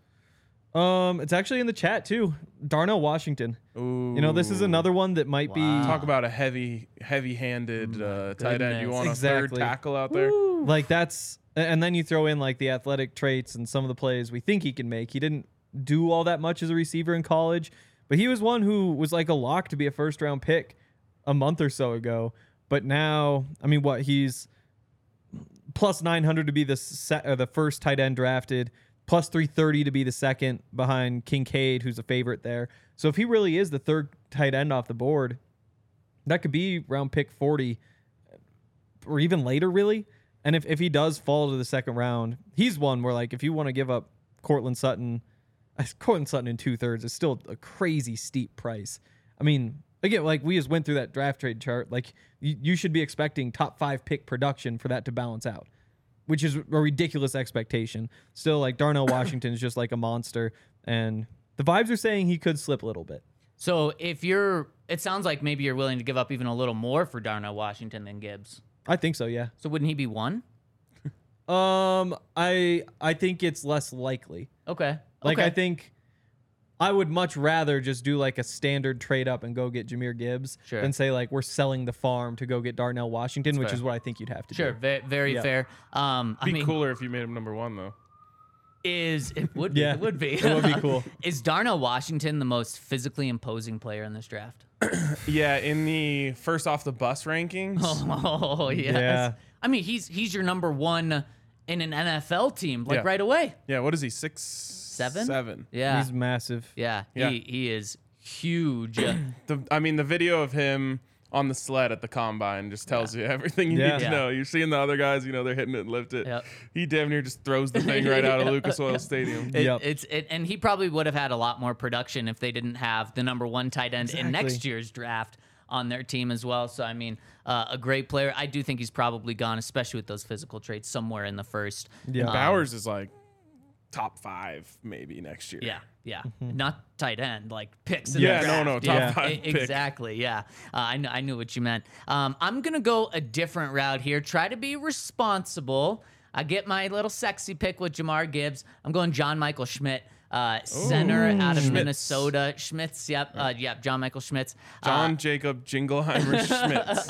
Speaker 3: Um, it's actually in the chat too. Darnell Washington.
Speaker 1: Ooh.
Speaker 3: You know, this is another one that might be
Speaker 1: Talk about a heavy, heavy-handed uh, tight end. You
Speaker 2: goodness.
Speaker 1: want a third
Speaker 3: Exactly.
Speaker 1: tackle out there?
Speaker 3: be like that's, and then you throw in like the athletic traits and some of the plays we think he can make. He didn't do all that much as a receiver in college, but he was one who was like a lock to be a first round pick a month or so ago. But now, I mean, what he's plus 900 to be the se- uh, the first tight end drafted, plus 330 to be the second behind Kincaid, who's a favorite there. So if he really is the third tight end off the board, that could be round pick 40 or even later, really. And if, if he does fall to the second round, he's one where like if you want to give up Courtland Sutton, *laughs* Courtland Sutton in two thirds is still a crazy steep price. I mean, again, like we just went through that draft trade chart. Like you, you should be expecting top five pick production for that to balance out, which is a ridiculous expectation. Still, like Darnell *coughs* Washington is just like a monster, and the vibes are saying he could slip a little bit.
Speaker 2: So if you're, it sounds like maybe you're willing to give up even a little more for Darnell Washington than Gibbs.
Speaker 3: I think so, yeah.
Speaker 2: So wouldn't he be one? *laughs*
Speaker 3: Um, I I think it's less likely.
Speaker 2: Okay.
Speaker 3: Like
Speaker 2: okay.
Speaker 3: I think I would much rather just do like a standard trade up and go get Jahmyr Gibbs
Speaker 2: Sure.
Speaker 3: than say like we're selling the farm to go get Darnell Washington, which
Speaker 2: fair.
Speaker 3: is what I think you'd have to
Speaker 2: Sure,
Speaker 3: do.
Speaker 2: very, very
Speaker 3: Yeah.
Speaker 2: fair. Um, I
Speaker 1: Be
Speaker 2: mean,
Speaker 1: cooler if you made him number one though.
Speaker 2: is it would be,
Speaker 3: Yeah,
Speaker 2: it would be
Speaker 3: it would be *laughs* cool.
Speaker 2: is Darnell Washington the most physically imposing player in this draft? *coughs*
Speaker 1: Yeah, in the first off the bus rankings. *laughs*
Speaker 2: Oh yes.
Speaker 3: Yeah.
Speaker 2: I mean, he's he's your number one in an NFL team, like
Speaker 1: Yeah.
Speaker 2: right away.
Speaker 1: Yeah, what is he? Six, seven, seven.
Speaker 2: Yeah.
Speaker 3: He's massive.
Speaker 2: yeah.
Speaker 1: Yeah.
Speaker 2: He he is huge. *clears throat*
Speaker 1: The I mean, the video of him on the sled at the combine just tells you everything you
Speaker 3: Yeah.
Speaker 1: need to
Speaker 2: Yeah.
Speaker 1: know. You're seeing the other guys, you know, they're hitting it and lift it.
Speaker 2: Yep.
Speaker 1: He damn near just throws the *laughs* thing right out of Lucas Oil Stadium.
Speaker 2: It-
Speaker 3: Yep.
Speaker 2: It's it, and he probably would have had a lot more production if they didn't have the number one tight end in next
Speaker 3: Exactly.
Speaker 2: year's draft on their team as well. So I mean, uh, a great player. I do think he's probably gone, especially with those physical traits, somewhere in the first.
Speaker 3: Yeah.
Speaker 1: Bowers is like top five maybe next year.
Speaker 2: Yeah, yeah, not tight end, like picks. In the
Speaker 1: Yeah, no,
Speaker 2: draft.
Speaker 1: no, top
Speaker 2: Yeah,
Speaker 1: five pick.
Speaker 2: Exactly. Yeah, uh, I kn- I knew what you meant. Um, I'm gonna go a different route here. Try to be responsible. I get my little sexy pick with Jahmyr Gibbs. I'm going John Michael Schmitz. Uh, center out of
Speaker 1: Schmitz.
Speaker 2: Minnesota, Schmitz. Yep, uh, yep. John Michael Schmitz. Uh,
Speaker 1: John Jacob Jingleheimer *laughs* Schmitz.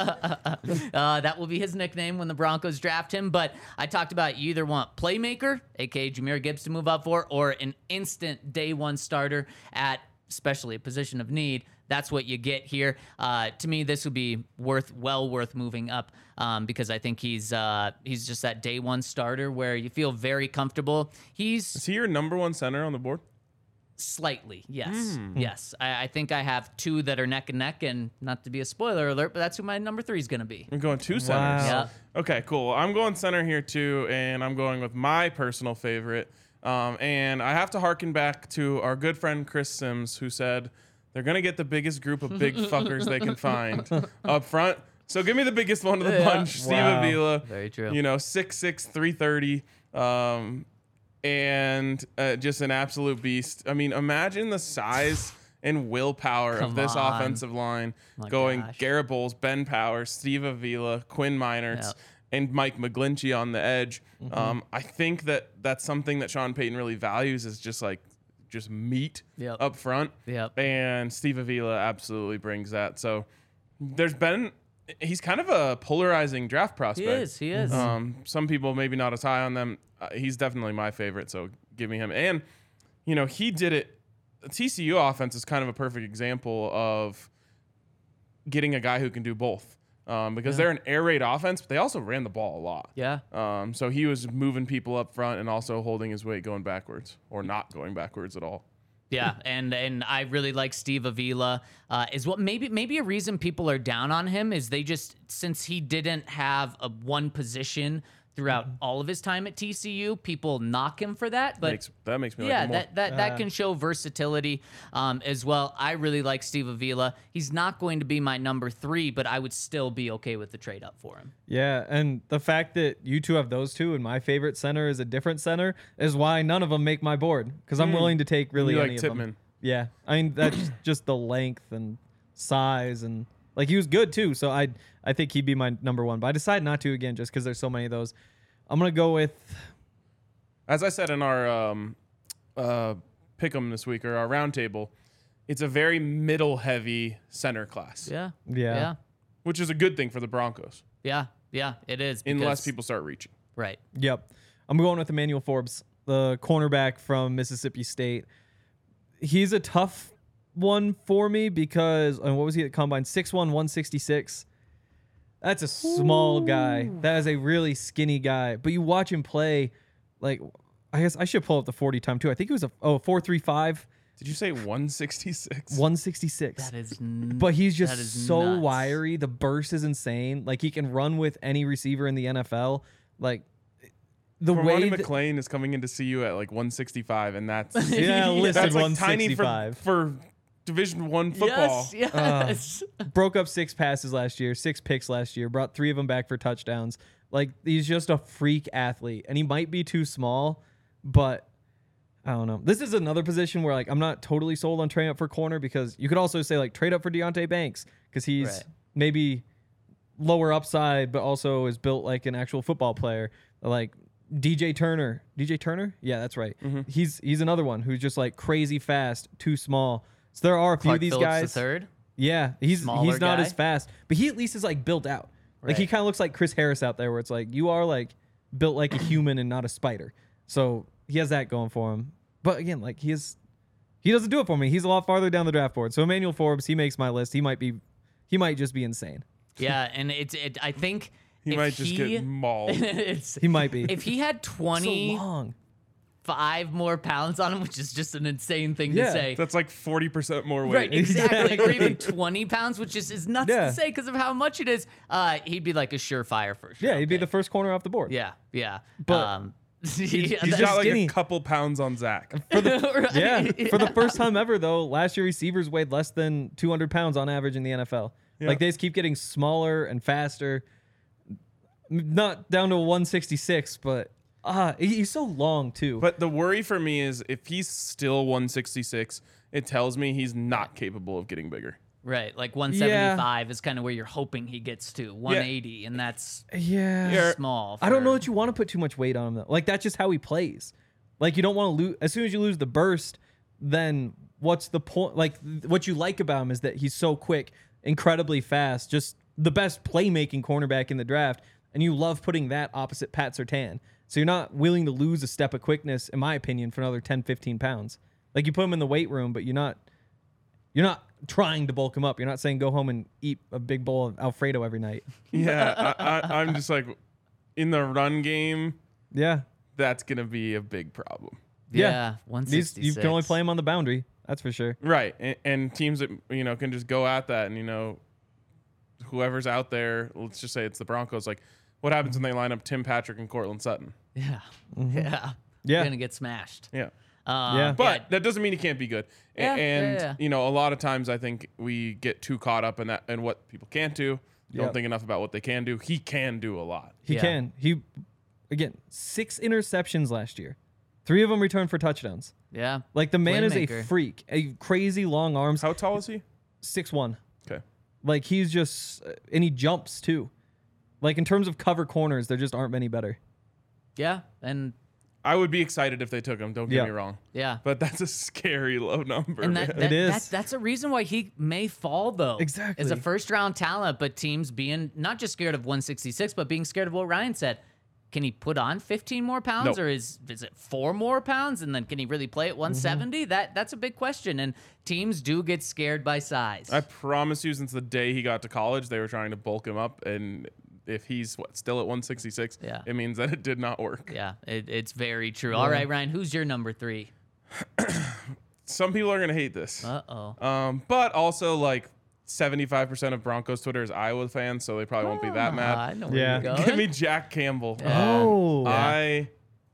Speaker 1: *laughs*
Speaker 2: Uh, that will be his nickname when the Broncos draft him. But I talked about you either want playmaker, aka Jahmyr Gibbs, to move up for, or an instant day one starter at especially a position of need. That's what you get here. Uh, to me, this would be worth well worth moving up um, because I think he's uh, he's just that day one starter where you feel very comfortable. He's
Speaker 1: Is he your number one center on the board?
Speaker 2: Slightly, yes,
Speaker 1: Hmm.
Speaker 2: yes. I, I think I have two that are neck and neck, and not to be a spoiler alert, but that's who my number three is going to be.
Speaker 1: I'm going two centers.
Speaker 3: Wow.
Speaker 2: Yeah.
Speaker 1: Okay, cool. I'm going center here too, and I'm going with my personal favorite. Um, and I have to harken back to our good friend Chris Sims, who said they're gonna get the biggest group of big *laughs* fuckers they can find up front. So give me the biggest one of the
Speaker 2: Yeah.
Speaker 1: bunch, Steve
Speaker 3: Wow.
Speaker 1: Avila.
Speaker 2: Very true.
Speaker 1: You know, 6'6", 330, um, and uh, just an absolute beast. I mean, imagine the size and willpower
Speaker 2: Come
Speaker 1: of this
Speaker 2: on.
Speaker 1: offensive line
Speaker 2: My
Speaker 1: going
Speaker 2: gosh.
Speaker 1: Garett Bolles, Ben Powers, Steve Avila, Quinn Meinerz,
Speaker 2: Yep.
Speaker 1: and Mike McGlinchey on the edge.
Speaker 2: Mm-hmm.
Speaker 1: Um, I think that that's something that Sean Payton really values is just like just meat
Speaker 2: Yep.
Speaker 1: up front.
Speaker 2: Yep.
Speaker 1: And Steve Avila absolutely brings that. So there's been he's kind of a polarizing draft prospect.
Speaker 2: He is. He is.
Speaker 1: Um, some people maybe not as high on them. Uh, he's definitely my favorite, so give me him. And you know, he did it. The TCU offense is kind of a perfect example of getting a guy who can do both. Um, because they're an air raid offense, but they also ran the ball a lot.
Speaker 2: yeah.
Speaker 1: Um, so he was moving people up front and also holding his weight going backwards or not going backwards at all.
Speaker 2: Yeah, *laughs* and and I really like Steve Avila. Uh, is what maybe maybe a reason people are down on him is they just since he didn't have a one position throughout all of his time at TCU, people knock him for that. But
Speaker 1: makes, that makes me like
Speaker 2: yeah,
Speaker 1: him more.
Speaker 2: that that, that can show versatility um, as well. I really like Steve Avila. He's not going to be my number three, but I would still be okay with the trade up for him.
Speaker 3: Yeah, and the fact that you two have those two and my favorite center is a different center is why none of them make my board because I'm willing to take really
Speaker 1: You like
Speaker 3: any of
Speaker 1: Tippmann.
Speaker 3: them. Yeah, I mean that's just the length and size and like he was good too. So I I think he'd be my number one, but I decided not to again just because there's so many of those. I'm gonna go with
Speaker 1: As I said in our um, uh, pick 'em this week or our roundtable, it's a very middle heavy center class,
Speaker 2: Yeah.
Speaker 3: Yeah.
Speaker 2: Yeah.
Speaker 1: which is a good thing for the Broncos
Speaker 2: Yeah. Yeah. It is.
Speaker 1: unless people start reaching.
Speaker 2: Right.
Speaker 3: Yep. I'm going with Emmanuel Forbes, the cornerback from Mississippi State. He's a tough one for me because and what was he at combine? 6'1, 166. That's a small guy. That is a really skinny guy. But you watch him play, like I guess I should pull up the 40 time too. I think it was a oh 435,
Speaker 1: Did you say 166?
Speaker 3: 166.
Speaker 2: That is. n-
Speaker 3: But he's just so
Speaker 2: nuts.
Speaker 3: wiry. The burst is insane. Like he can run with any receiver in the NFL. Like the way
Speaker 1: Ronnie
Speaker 3: that-
Speaker 1: McLean is coming in to see you at like 165, and that's *laughs*
Speaker 3: Yeah, *laughs* listed
Speaker 1: that's like tiny for,
Speaker 3: 165.
Speaker 1: for Division One football.
Speaker 2: Yes. *laughs* Uh, yes.
Speaker 3: broke up six passes last year, six picks last year, brought three of them back for touchdowns. Like he's just a freak athlete, and he might be too small, but I don't know. This is another position where like I'm not totally sold on trading up for corner because you could also say like trade up for Deonte Banks because he's
Speaker 2: Right.
Speaker 3: maybe lower upside, but also is built like an actual football player. Like DJ Turner. DJ Turner? Yeah, that's right. Mm-hmm. He's he's another one who's just like crazy fast, too small. So there are a few
Speaker 2: Clark
Speaker 3: of these
Speaker 2: Phillips
Speaker 3: guys.
Speaker 2: the third.
Speaker 3: Yeah, he's
Speaker 2: Smaller
Speaker 3: he's not
Speaker 2: guy.
Speaker 3: as fast, but he at least is like built out. Like he
Speaker 2: Right.
Speaker 3: kind of looks like Chris Harris out there, where it's like you are like built like a human and not a spider. So he has that going for him. But again, like he is, he doesn't do it for me. He's a lot farther down the draft board. So Emmanuel Forbes, he makes my list. He might be, he might just be insane.
Speaker 2: Yeah, and it's it. I think
Speaker 1: He
Speaker 2: if
Speaker 1: might just
Speaker 2: he,
Speaker 1: get mauled. *laughs*
Speaker 2: it's
Speaker 3: He might be.
Speaker 2: if he had *laughs*
Speaker 3: so
Speaker 2: twenty
Speaker 3: long.
Speaker 2: Five more pounds on him, which is just an insane thing
Speaker 3: Yeah,
Speaker 2: to say.
Speaker 1: That's like 40% more weight.
Speaker 2: Right, exactly. or even 20 pounds, which is, is nuts
Speaker 3: Yeah.
Speaker 2: to say because of how much it is. Uh, he'd be like a surefire for sure.
Speaker 3: Yeah, he'd be the first corner off the board.
Speaker 2: Yeah, yeah.
Speaker 3: But
Speaker 2: um, *laughs*
Speaker 1: He's,
Speaker 2: yeah,
Speaker 1: he's
Speaker 2: that's-
Speaker 1: got like
Speaker 3: skinny.
Speaker 1: a couple pounds on Zach. *laughs*
Speaker 2: right,
Speaker 3: Yeah, for the first time ever though, last year receivers weighed less than 200 pounds on average in the NFL.
Speaker 1: Yeah.
Speaker 3: Like they just keep getting smaller and faster. Not down to 166, but ah, he's so long too.
Speaker 1: But the worry for me is if he's still 166, it tells me he's not capable of getting bigger.
Speaker 2: Right, like 175 is kind of where you're hoping he gets to 180, and that's
Speaker 3: yeah,
Speaker 1: Yeah.
Speaker 2: small.
Speaker 3: I don't know that you want to put too much weight on him though. Like that's just how he plays. Like you don't want to lose. As soon as you lose the burst, then what's the point? Like th- what you like about him is that he's so quick, incredibly fast, just the best playmaking cornerback in the draft, and you love putting that opposite Pat Surtain. So you're not willing to lose a step of quickness, in my opinion, for another 10, 15 pounds. Like you put him in the weight room, but you're not. You're not trying to bulk him up. You're not saying go home and eat a big bowl of Alfredo every night. *laughs*
Speaker 1: Yeah, I, I, I'm just like, in the run game,
Speaker 3: Yeah.
Speaker 1: that's going to be a big problem.
Speaker 2: Yeah,
Speaker 3: Yeah. These
Speaker 2: 166.
Speaker 3: you can only play him on the boundary. That's for sure.
Speaker 1: Right. And, and teams that, you know, can just go at that and, you know, whoever's out there, let's just say it's the Broncos, like, what happens when they line up Tim Patrick and Courtland Sutton? *laughs*
Speaker 2: Yeah,
Speaker 3: Mm-hmm.
Speaker 2: yeah,
Speaker 3: Yeah.
Speaker 2: You're gonna get smashed.
Speaker 1: Yeah.
Speaker 2: Um,
Speaker 3: Yeah.
Speaker 1: But that doesn't mean he can't be good. A-
Speaker 2: Yeah, yeah,
Speaker 1: and
Speaker 2: yeah.
Speaker 1: you know, a lot of times I think we get too caught up in that and what people can't do. Don't
Speaker 3: Yep.
Speaker 1: think enough about what they can do. He can do a lot.
Speaker 3: He
Speaker 2: Yeah.
Speaker 3: can. He again six interceptions last year. Three of them returned for touchdowns.
Speaker 2: yeah,
Speaker 3: Like the man is a freak. A crazy long arms.
Speaker 1: How tall is he?
Speaker 3: Six one.
Speaker 1: Okay.
Speaker 3: Like he's just uh, and he jumps too. Like in terms of cover corners, there just aren't many better.
Speaker 2: Yeah, and
Speaker 1: I would be excited if they took him. Don't get
Speaker 3: Yeah.
Speaker 1: me wrong.
Speaker 2: yeah.
Speaker 1: But that's a scary low number.
Speaker 2: And that,
Speaker 1: man.
Speaker 2: that,
Speaker 3: It is.
Speaker 2: That, that's a reason why he may fall, though.
Speaker 3: Exactly.
Speaker 2: As a first round talent, but teams being not just scared of 166, but being scared of what Ryan said. Can he put on 15 more pounds,
Speaker 1: No.
Speaker 2: or is is it four more pounds? And then can he really play at mm-hmm. 170? That that's a big question. And teams do get scared by size.
Speaker 1: I promise you, since the day he got to college, they were trying to bulk him up, and if he's what, still at 166,
Speaker 2: Yeah.
Speaker 1: it means that it did not work.
Speaker 2: yeah, it, it's very true. All right, Ryan, who's your number three? *clears throat*
Speaker 1: Some people are gonna hate this,
Speaker 2: Uh oh.
Speaker 1: um, but also like 75% of Broncos Twitter is Iowa fans, so they probably won't be that mad.
Speaker 2: Ah, I know where
Speaker 3: Yeah.
Speaker 2: you're going. *laughs*
Speaker 1: Give me Jack Campbell.
Speaker 3: Oh.
Speaker 1: Um, I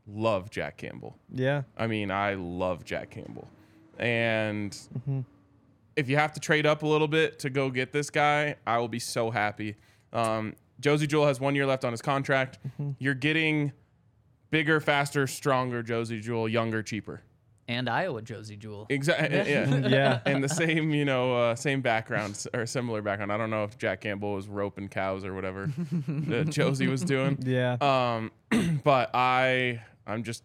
Speaker 1: love Jack Campbell.
Speaker 3: Yeah.
Speaker 1: I mean, I love Jack Campbell. And
Speaker 3: Mm-hmm.
Speaker 1: if you have to trade up a little bit to go get this guy, I will be so happy. Um, Josey Jewell has one year left on his contract.
Speaker 3: Mm-hmm.
Speaker 1: You're getting bigger, faster, stronger Josey Jewell, younger, cheaper.
Speaker 2: and Iowa Josey Jewell.
Speaker 1: Exactly. *laughs* Yeah.
Speaker 3: Yeah.
Speaker 1: and the same, you know, uh, same background or similar background. I don't know if Jack Campbell was roping cows or whatever *laughs* that Josey was doing.
Speaker 3: Yeah.
Speaker 1: Um, *clears throat* but I, I'm just,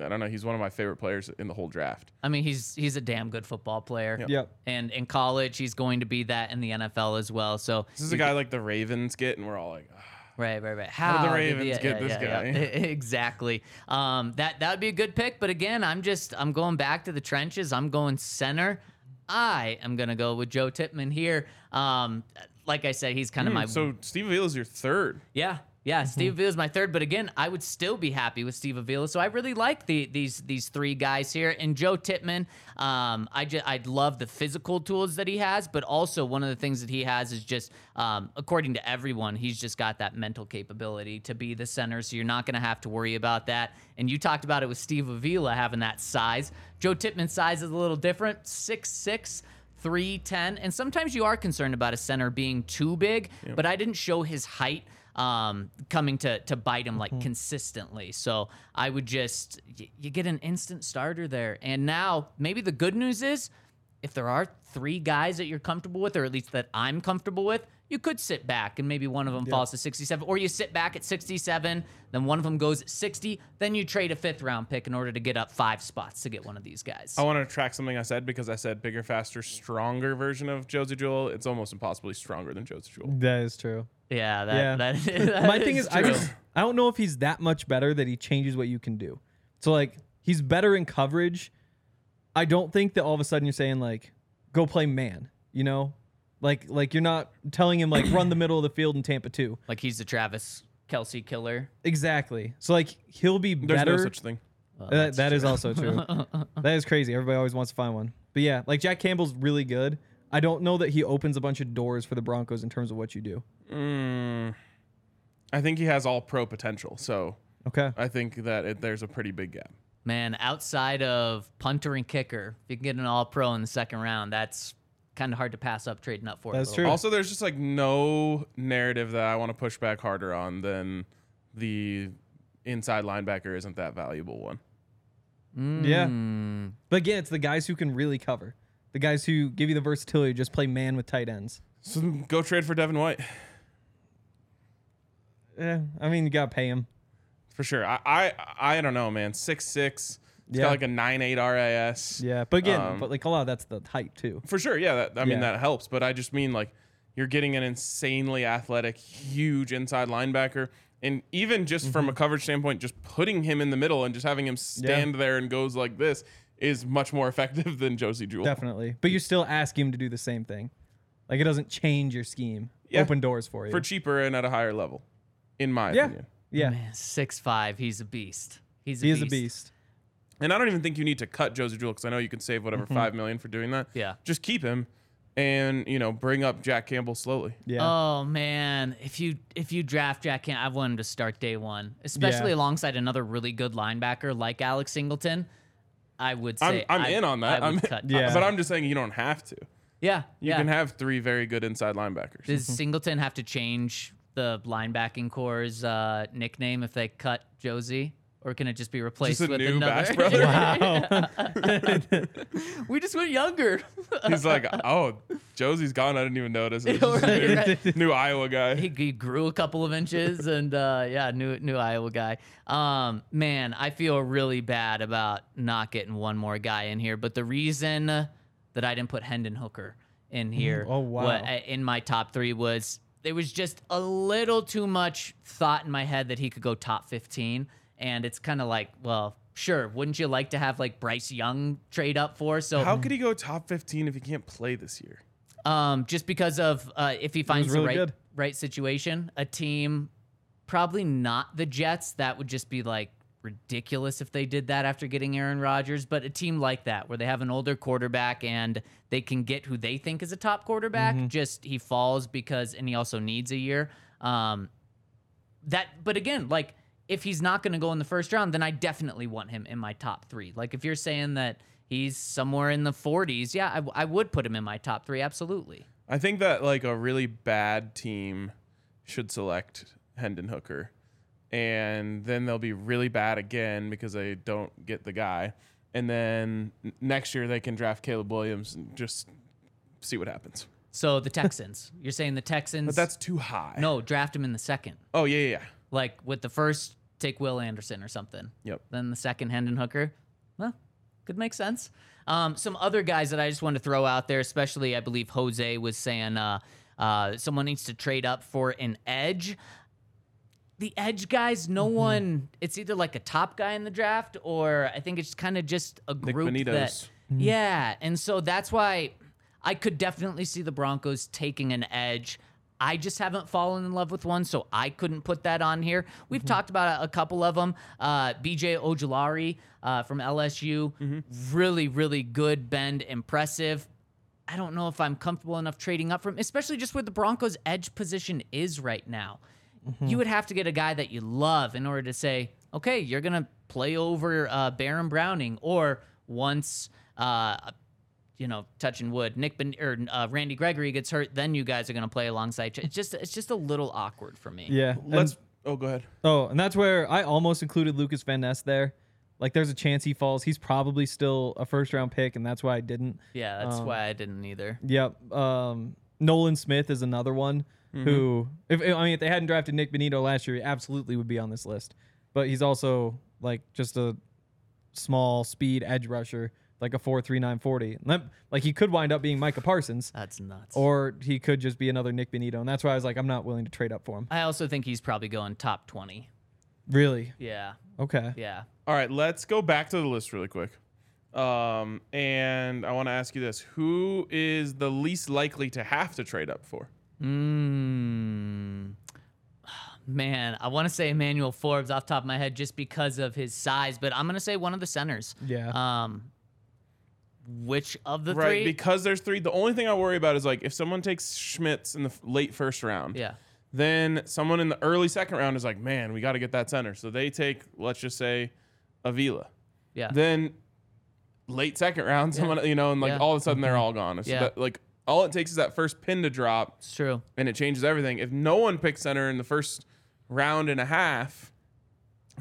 Speaker 1: I don't know. He's one of my favorite players in the whole draft.
Speaker 2: I mean, he's he's a damn good football player.
Speaker 3: Yep.
Speaker 2: And in college, he's going to be that in the NFL as well. So
Speaker 1: This is a guy like the Ravens get, and we're all like, "Ah."
Speaker 2: Right, right, right.
Speaker 1: How
Speaker 2: How,
Speaker 1: did the
Speaker 2: did
Speaker 1: Ravens get this guy? *laughs*
Speaker 2: exactly. Um, that that would be a good pick, but again, I'm just I'm going back to the trenches. I'm going center. I am gonna go with Joe Tippmann here. Um, like I said, he's kind of my
Speaker 1: Hmm, so Steve Avila is your third.
Speaker 2: yeah. Yeah, Steve Avila is my third, but again, I would still be happy with Steve Avila. So I really like the these these three guys here. And Joe Tippmann, um, I just I love the physical tools that he has, but also one of the things that he has is just, um, according to everyone, he's just got that mental capability to be the center. So you're not going to have to worry about that. And you talked about it with Steve Avila having that size. Joe Tippmann's size is a little different, six six. 310 and sometimes you are concerned about a center being too big but i didn't show his height um, coming to to bite him like consistently. So I would just y- you get an instant starter there. And now maybe the good news is if there are three guys that you're comfortable with, or at least that I'm comfortable with, you could sit back and maybe one of them falls to 67, or you sit back at 67, then one of them goes at 60, then you trade a fifth round pick in order to get up five spots to get one of these guys.
Speaker 1: I want to track something I said because I said bigger, faster, stronger version of Josey Jewell. It's almost impossibly stronger than Josey Jewell.
Speaker 3: That is true.
Speaker 2: Yeah, that,
Speaker 3: Yeah.
Speaker 2: that, that *laughs* *laughs*
Speaker 3: My thing is, I just I don't know if he's that much better that he changes what you can do. So like he's better in coverage. I don't think that all of a sudden you're saying like go play man. You know, like like you're not telling him like run the middle of the field in Tampa two.
Speaker 2: like he's the Travis Kelce killer.
Speaker 3: Exactly. So like he'll be
Speaker 1: There's
Speaker 3: better.
Speaker 1: no such thing.
Speaker 3: That, that is also true. *laughs* that is crazy. Everybody always wants to find one. But yeah, like Jack Campbell's really good. I don't know that he opens a bunch of doors for the Broncos in terms of what you do.
Speaker 1: Mm, I think he has all pro potential. So
Speaker 3: Okay.
Speaker 1: I think that it, there's a pretty big gap.
Speaker 2: Man, outside of punter and kicker, if you can get an all pro in the second round, that's kind of hard to pass up trading up for.
Speaker 3: That's true.
Speaker 1: Also, there's just like no narrative that I want to push back harder on than the inside linebacker isn't that valuable one.
Speaker 3: Yeah.
Speaker 2: Mm.
Speaker 3: But again, it's the guys who can really cover. The guys who give you the versatility just play man with tight ends.
Speaker 1: So go trade for Devin White
Speaker 3: Yeah, I mean you gotta pay him.
Speaker 1: for sure. I I, I don't know, man. Six six. It's
Speaker 3: Yeah.
Speaker 1: got like a nine eight RAS.
Speaker 3: Yeah, but again,
Speaker 1: Um,
Speaker 3: but like a lot of that's the height too.
Speaker 1: For sure, yeah. That, I mean,
Speaker 3: Yeah.
Speaker 1: that helps. But I just mean like you're getting an insanely athletic, huge inside linebacker, and even just from
Speaker 3: Mm-hmm.
Speaker 1: a coverage standpoint, just putting him in the middle and just having him stand there and goes like this is much more effective *laughs* than Josey Jewell.
Speaker 3: Definitely. But you still ask him to do the same thing. Like it doesn't change your scheme.
Speaker 1: Yeah.
Speaker 3: Open doors for you.
Speaker 1: for cheaper and at a higher level, in my
Speaker 3: yeah.
Speaker 1: opinion.
Speaker 3: Yeah.
Speaker 2: Man, six five, he's a beast. He's a
Speaker 3: He
Speaker 2: beast.
Speaker 3: is a beast.
Speaker 1: And I don't even think you need to cut Josey Jewell because I know you can save whatever
Speaker 3: Mm-hmm.
Speaker 1: five million for doing that.
Speaker 2: Yeah.
Speaker 1: just keep him, and you know bring up Jack Campbell slowly.
Speaker 3: Yeah.
Speaker 2: Oh man, if you if you draft Jack Campbell, I want him to start day one, especially
Speaker 3: Yeah.
Speaker 2: alongside another really good linebacker like Alex Singleton. I would say
Speaker 1: I'm, I'm
Speaker 2: I-
Speaker 1: in on that.
Speaker 2: I would
Speaker 1: I'm,
Speaker 2: cut. *laughs*
Speaker 3: Yeah.
Speaker 1: but I'm just saying you don't have to.
Speaker 2: yeah,
Speaker 1: You
Speaker 2: yeah.
Speaker 1: can have three very good inside linebackers.
Speaker 2: Does Singleton have to change the linebacking core's uh, nickname if they cut Josey, or can it just be replaced
Speaker 1: Just a
Speaker 2: with
Speaker 1: new
Speaker 2: another?
Speaker 1: Bash *laughs* brother?
Speaker 3: Wow. *laughs*
Speaker 2: we just went younger. *laughs*
Speaker 1: He's like, oh, Josey's gone. I didn't even notice. It's just a
Speaker 2: Right,
Speaker 1: new,
Speaker 2: right.
Speaker 1: new Iowa guy.
Speaker 2: he, he grew a couple of inches and uh, yeah new new iowa guy um, man i feel really bad about not getting one more guy in here but the reason that i didn't put hendon hooker in here
Speaker 3: oh, wow.
Speaker 2: wa- in my top three was there was just a little too much thought in my head that he could go top 15 and it's kind of like well sure wouldn't you like to have like bryce young trade up for so
Speaker 1: How could he go top 15 if he can't play this year?
Speaker 2: um, just because of uh, if he finds
Speaker 3: really
Speaker 2: the right
Speaker 3: good.
Speaker 2: right situation, a team probably not the Jets. That would just be like ridiculous if they did that after getting Aaron Rodgers. But a team like that, where they have an older quarterback and they can get who they think is a top quarterback,
Speaker 3: Mm-hmm.
Speaker 2: just he falls because and he also needs a year. Um, that, but again, like if he's not going to go in the first round, then I definitely want him in my top three. Like if you're saying that he's somewhere in the 40s, yeah, I, w- I would put him in my top three, absolutely.
Speaker 1: I think that like a really bad team should select Hendon Hooker, and then they'll be really bad again because they don't get the guy, and then n- next year they can draft Caleb Williams and just see what happens.
Speaker 2: So the Texans, you're saying the Texans?
Speaker 1: But that's too high.
Speaker 2: no, draft him in the second,
Speaker 1: Oh yeah, yeah. yeah.
Speaker 2: Like with the first, take Will Anderson or something.
Speaker 1: Yep.
Speaker 2: Then the second, Hendon Hooker. Well, could make sense. Um, some other guys that I just wanted to throw out there, especially I believe Jose was saying uh, uh, someone needs to trade up for an edge. The edge guys, no
Speaker 1: Mm-hmm.
Speaker 2: one. It's either like a top guy in the draft, or I think it's kind of just a
Speaker 1: Nik
Speaker 2: group that.
Speaker 1: Bonitto's.
Speaker 2: Yeah, and so that's why I could definitely see the Broncos taking an edge. I just haven't fallen in love with one, so I couldn't put that on here. We've talked about a, a couple of them. Uh, BJ Ojulari uh, from LSU, really, really good bend, impressive. I don't know if I'm comfortable enough trading up from, especially just where the Broncos' edge position is right now. You would have to get a guy that you love in order to say, okay, you're gonna play over uh, Baron Browning, or once, uh, you know, touching wood, Nick ben- or uh, Randy Gregory gets hurt, then you guys are gonna play alongside. It's just, it's just a little awkward for me.
Speaker 3: yeah.
Speaker 1: Let's.
Speaker 3: And-
Speaker 1: oh, go ahead.
Speaker 3: oh, and that's where I almost included Lucas Van Ness there. Like there's a chance he falls. He's probably still a first round pick, and that's why I didn't.
Speaker 2: Yeah, that's
Speaker 3: Um,
Speaker 2: why I didn't either.
Speaker 3: Yep. Um, Nolan Smith is another one. who, if I mean, if they hadn't drafted Nik Bonitto last year, he absolutely would be on this list. But he's also like just a small speed edge rusher, like a four three nine forty. Like he could wind up being Micah Parsons,
Speaker 2: That's nuts.
Speaker 3: or he could just be another Nik Bonitto, and that's why I was like, I'm not willing to trade up for him.
Speaker 2: I also think he's probably going top 20.
Speaker 3: Really?
Speaker 2: Yeah.
Speaker 3: Okay.
Speaker 2: Yeah.
Speaker 1: All right, let's go back to the list really quick. Um, and I want to ask you this: Who is the least likely to have to trade up for?
Speaker 2: Mm. *sighs* Man, I want to say Emmanuel Forbes off the top of my head just because of his size, but I'm going to say one of the centers.
Speaker 3: Yeah.
Speaker 2: Um, which of the
Speaker 1: right,
Speaker 2: three?
Speaker 1: because there's three. The only thing I worry about is like if someone takes Schmitz in the f- late first round,
Speaker 2: yeah.
Speaker 1: then someone in the early second round is like, man, we got to get that center. So they take, let's just say, Avila.
Speaker 2: Yeah.
Speaker 1: Then late second round, someone you know, and like
Speaker 2: Yeah.
Speaker 1: all of a sudden they're mm-hmm. all gone. So
Speaker 2: Yeah.
Speaker 1: that, like all it takes is that first pin to drop,
Speaker 2: it's true.
Speaker 1: and it changes everything. If no one picks center in the first round and a half,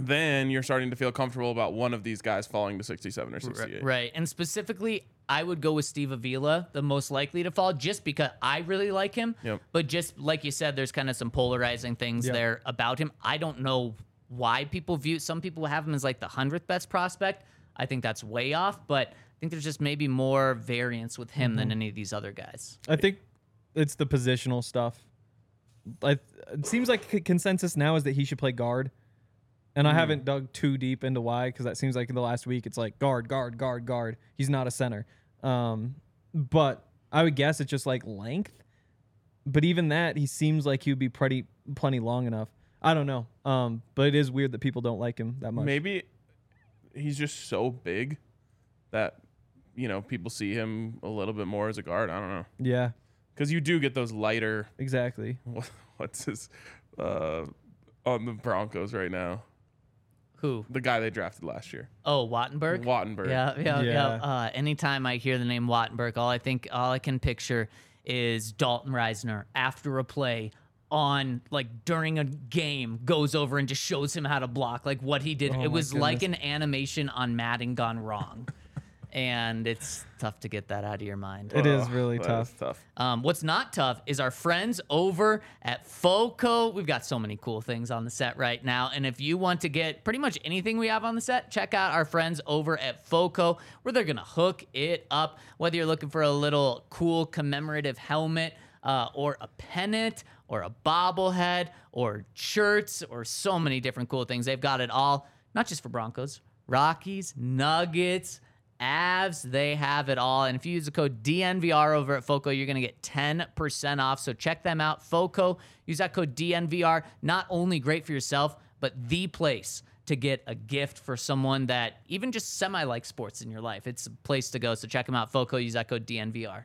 Speaker 1: then you're starting to feel comfortable about one of these guys falling to 67 or 68.
Speaker 2: Right. And specifically, I would go with Steve Avila, the most likely to fall, just because I really like him.
Speaker 1: Yep.
Speaker 2: But just like you said, there's kind of some polarizing things
Speaker 3: Yeah.
Speaker 2: there about him. I don't know why people view some people have him as like the hundredth best prospect. I think that's way off, but I think there's just maybe more variance with him
Speaker 1: Mm-hmm.
Speaker 2: than any of these other guys.
Speaker 3: I think it's the positional stuff. I, it seems like consensus now is that he should play guard. And I haven't dug too deep into why because that seems like in the last week it's like guard, guard, guard, guard. He's not a center. Um, but I would guess it's just like length. But even that, he seems like he would be pretty plenty long enough. I don't know. Um, but it is weird that people don't like him that much.
Speaker 1: Maybe he's just so big that you know people see him a little bit more as a guard. I don't know
Speaker 3: Yeah,
Speaker 1: because you do get those lighter.
Speaker 3: exactly. *laughs*
Speaker 1: What's his uh, on the Broncos right now?
Speaker 2: Who?
Speaker 1: The guy they drafted last year,
Speaker 2: Oh, Wattenberg.
Speaker 1: Wattenberg.
Speaker 2: Yeah, yeah, yeah.
Speaker 3: Yeah.
Speaker 2: Uh, anytime I hear the name Wattenberg, all I think, all I can picture is Dalton Risner after a play on like during a game goes over and just shows him how to block, like what he did.
Speaker 3: Oh
Speaker 2: it
Speaker 3: my
Speaker 2: was like an animation on Madden gone wrong, and it's tough to get that out of your mind.
Speaker 3: It is
Speaker 1: Ugh,
Speaker 3: really
Speaker 1: that
Speaker 3: tough.
Speaker 1: is tough.
Speaker 2: Um, what's not tough is our friends over at FOCO. We've got so many cool things on the set right now. And if you want to get pretty much anything we have on the set, check out our friends over at FOCO, where they're going to hook it up. Whether you're looking for a little cool commemorative helmet, uh, or a pennant, or a bobblehead, or shirts, or so many different cool things, they've got it all, not just for Broncos, Rockies, Nuggets. Avs, they have it all. And if you use the code DNVR over at FOCO, you're going to get 10% off. So check them out. FOCO, use that code DNVR. Not only great for yourself, but the place to get a gift for someone that even just semi likes sports in your life. It's a place to go. So check them out. FOCO, use that code DNVR.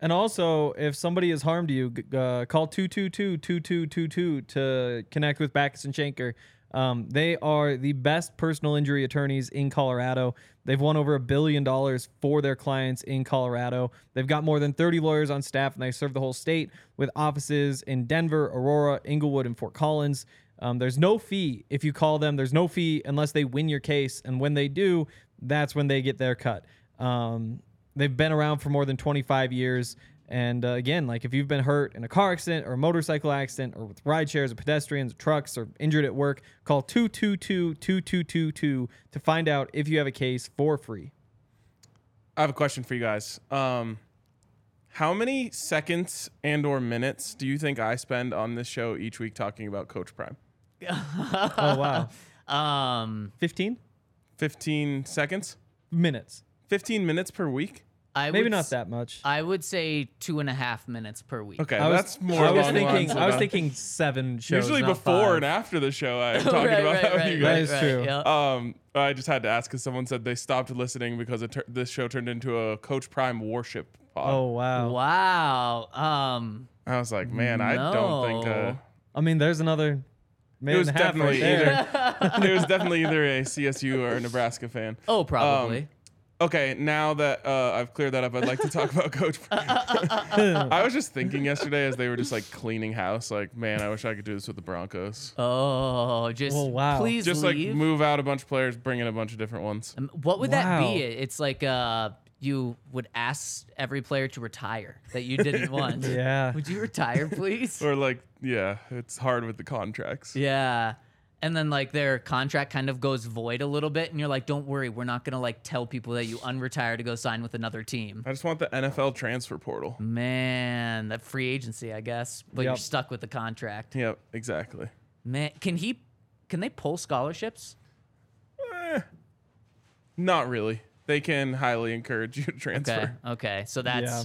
Speaker 3: And also, if somebody has harmed you, uh, call 222-2222 to connect with Bachus and Schanker. Um, they are the best personal injury attorneys in Colorado. They've won over a billion dollars for their clients in Colorado. They've got more than 30 lawyers on staff, and they serve the whole state with offices in Denver, Aurora, Englewood, and Fort Collins. Um, there's no fee if you call them. There's no fee unless they win your case, and when they do, that's when they get their cut. Um, they've been around for more than 25 years. And uh, again, like if you've been hurt in a car accident or a motorcycle accident or with ride shares or pedestrians or trucks or injured at work, call 222 2222 to find out if you have a case for free.
Speaker 1: I have a question for you guys. Um, how many seconds and or minutes do you think I spend on this show each week talking about Coach Prime? *laughs*
Speaker 3: Oh, wow.
Speaker 2: Um,
Speaker 3: 15
Speaker 1: 15 seconds?
Speaker 3: minutes.
Speaker 1: 15 minutes per week?
Speaker 2: I
Speaker 3: Maybe
Speaker 2: would
Speaker 3: not
Speaker 2: s-
Speaker 3: that much.
Speaker 2: I would say two and a half minutes per week.
Speaker 1: Okay,
Speaker 3: I was,
Speaker 1: that's more
Speaker 3: I was
Speaker 1: along
Speaker 3: thinking.
Speaker 1: lines
Speaker 3: I was
Speaker 1: of-
Speaker 3: thinking seven shows.
Speaker 1: Usually
Speaker 3: not
Speaker 1: before
Speaker 3: five.
Speaker 1: and after the show, I'm *laughs* talking
Speaker 2: right,
Speaker 1: about
Speaker 2: right,
Speaker 1: that with
Speaker 2: right,
Speaker 1: you guys.
Speaker 3: is
Speaker 2: right,
Speaker 3: true.
Speaker 2: yeah.
Speaker 1: Um, I just had to ask because someone said they stopped listening because it tur- this show turned into a Coach Prime worship pod.
Speaker 3: Oh wow.
Speaker 2: Wow. Um,
Speaker 1: I was like, man, I don't think uh,
Speaker 2: No.
Speaker 3: I mean, there's another
Speaker 1: it
Speaker 3: minute
Speaker 1: was
Speaker 3: and a half
Speaker 1: definitely
Speaker 3: right there.
Speaker 1: either *laughs* it was definitely either a CSU or a Nebraska fan.
Speaker 2: oh, probably.
Speaker 1: Okay, now that uh, I've cleared that up, I'd like to talk about Coach. *laughs* I was just thinking yesterday as they were just like cleaning house, like, man, I wish I could do this with the Broncos.
Speaker 2: oh, just
Speaker 3: Oh, wow.
Speaker 2: please
Speaker 1: Just
Speaker 2: leave.
Speaker 1: like move out a bunch of players, bring in a bunch of different ones.
Speaker 2: Um, What would that
Speaker 3: Wow.
Speaker 2: be? It's like uh you would ask every player to retire that you didn't *laughs* want.
Speaker 3: Yeah.
Speaker 2: Would you retire, please?
Speaker 1: Or like, yeah, it's hard with the contracts.
Speaker 2: yeah. And then like their contract kind of goes void a little bit, and you're like, "Don't worry, we're not gonna like tell people that you unretire to go sign with another team."
Speaker 1: I just want the NFL transfer portal.
Speaker 2: Man, that free agency, I guess, but you're
Speaker 3: Yep.
Speaker 2: stuck with the contract.
Speaker 1: Yep, exactly.
Speaker 2: Man, can he? Can they pull scholarships?
Speaker 1: Eh, not really. They can highly encourage you to transfer.
Speaker 2: Okay, okay, so that's
Speaker 3: Yeah.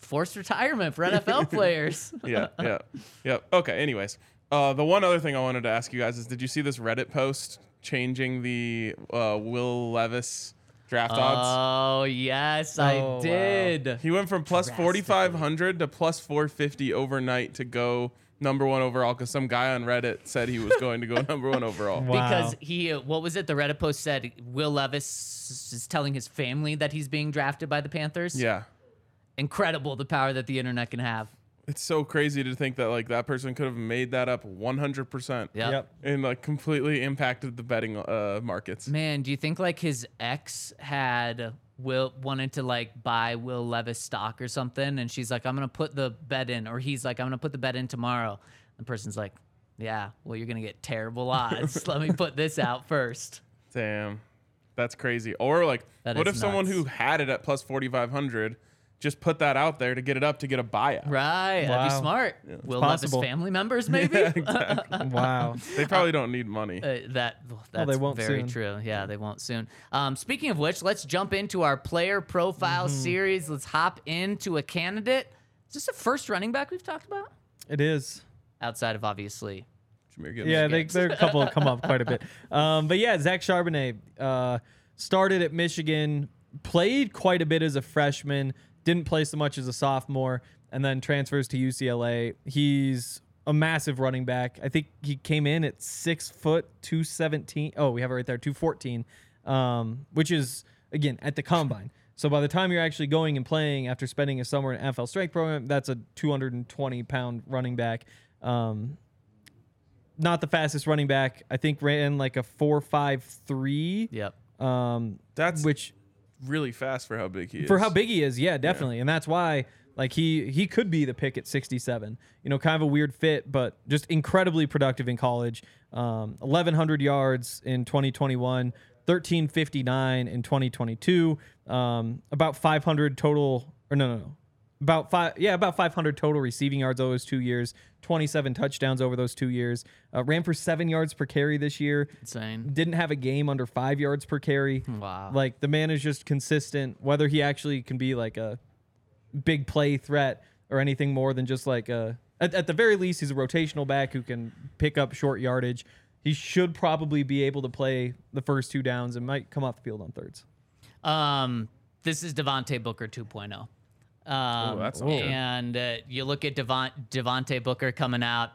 Speaker 2: forced retirement for NFL *laughs* players.
Speaker 1: yeah, yeah, *laughs* yeah. Okay. Anyways, uh, the one other thing I wanted to ask you guys is, did you see this Reddit post changing the uh, Will Levis draft odds?
Speaker 2: Oh yes,
Speaker 3: Oh,
Speaker 2: I
Speaker 3: wow.
Speaker 2: did.
Speaker 1: He went from plus forty five hundred to plus four fifty overnight to go number one overall because some guy on Reddit said he was *laughs* going to go number one overall.
Speaker 3: Wow.
Speaker 2: Because he, uh, what was it? The Reddit post said Will Levis is telling his family that he's being drafted by the Panthers.
Speaker 1: Yeah.
Speaker 2: incredible the power that the internet can have.
Speaker 1: It's so crazy to think that like that person could have made that up 100%
Speaker 2: Yep.
Speaker 3: Yep.
Speaker 1: and like completely impacted the betting uh, markets.
Speaker 2: Man, do you think like his ex had Will wanted to like buy Will Levis stock or something, and she's like, "I'm gonna put the bet in," or he's like, "I'm gonna put the bet in tomorrow." The person's like, "Yeah, well, you're gonna get terrible odds. *laughs* Let me put this out first.
Speaker 1: Damn. That's crazy. Or like
Speaker 2: That
Speaker 1: what
Speaker 2: is
Speaker 1: if someone who had it at plus 4500 just put that out there to get it up to get a buyout?
Speaker 2: Right? That'd be
Speaker 3: Wow.
Speaker 2: smart. Will Levis
Speaker 3: possible.
Speaker 2: family members *laughs* maybe?
Speaker 3: wow. *laughs*
Speaker 1: They probably don't need money.
Speaker 2: Uh, that that's
Speaker 3: they won't
Speaker 2: very
Speaker 3: soon.
Speaker 2: true. Yeah, they won't soon. Um, speaking of which, let's jump into our player profile
Speaker 3: Mm-hmm.
Speaker 2: series. Let's hop into a candidate. Is this the first running back we've talked about?
Speaker 3: It is.
Speaker 2: Outside of obviously.
Speaker 3: Yeah, they,
Speaker 2: Gibbs.
Speaker 3: there are a couple that come up quite a bit. *laughs* Um, but yeah, Zach Charbonnet uh, started at Michigan, played quite a bit as a freshman, didn't play so much as a sophomore, and then transfers to UCLA. He's a massive running back. I think he came in at six foot two seventeen. Oh, we have it right there, two fourteen, um, which is again at the combine. So by the time you're actually going and playing after spending a summer in NFL strength program, that's a 220 pound running back. Um, not the fastest running back. I think ran like a four five three.
Speaker 2: Yep.
Speaker 3: Um,
Speaker 1: That's
Speaker 3: which
Speaker 1: really fast for how big he is.
Speaker 3: for how big he is, yeah, definitely, and that's why like he he could be the pick at 67. You know, kind of a weird fit, but just incredibly productive in college. Um, 1100 yards in 2021, 1359 in 2022. Um, about 500 total, or no, no, no. About five, yeah, about 500 total receiving yards over those two years, 27 touchdowns over those two years. Uh, ran for seven yards per carry this year.
Speaker 2: Insane.
Speaker 3: Didn't have a game under five yards per carry.
Speaker 2: Wow.
Speaker 3: Like the man is just consistent. Whether he actually can be like a big play threat or anything more than just like a, at, at the very least, he's a rotational back who can pick up short yardage. He should probably be able to play the first two downs and might come off the field on thirds.
Speaker 2: Um, this is Devontae Booker 2.0. Um,
Speaker 1: Ooh, that's something.
Speaker 2: and uh, you look at Devon, Devontae Booker coming out,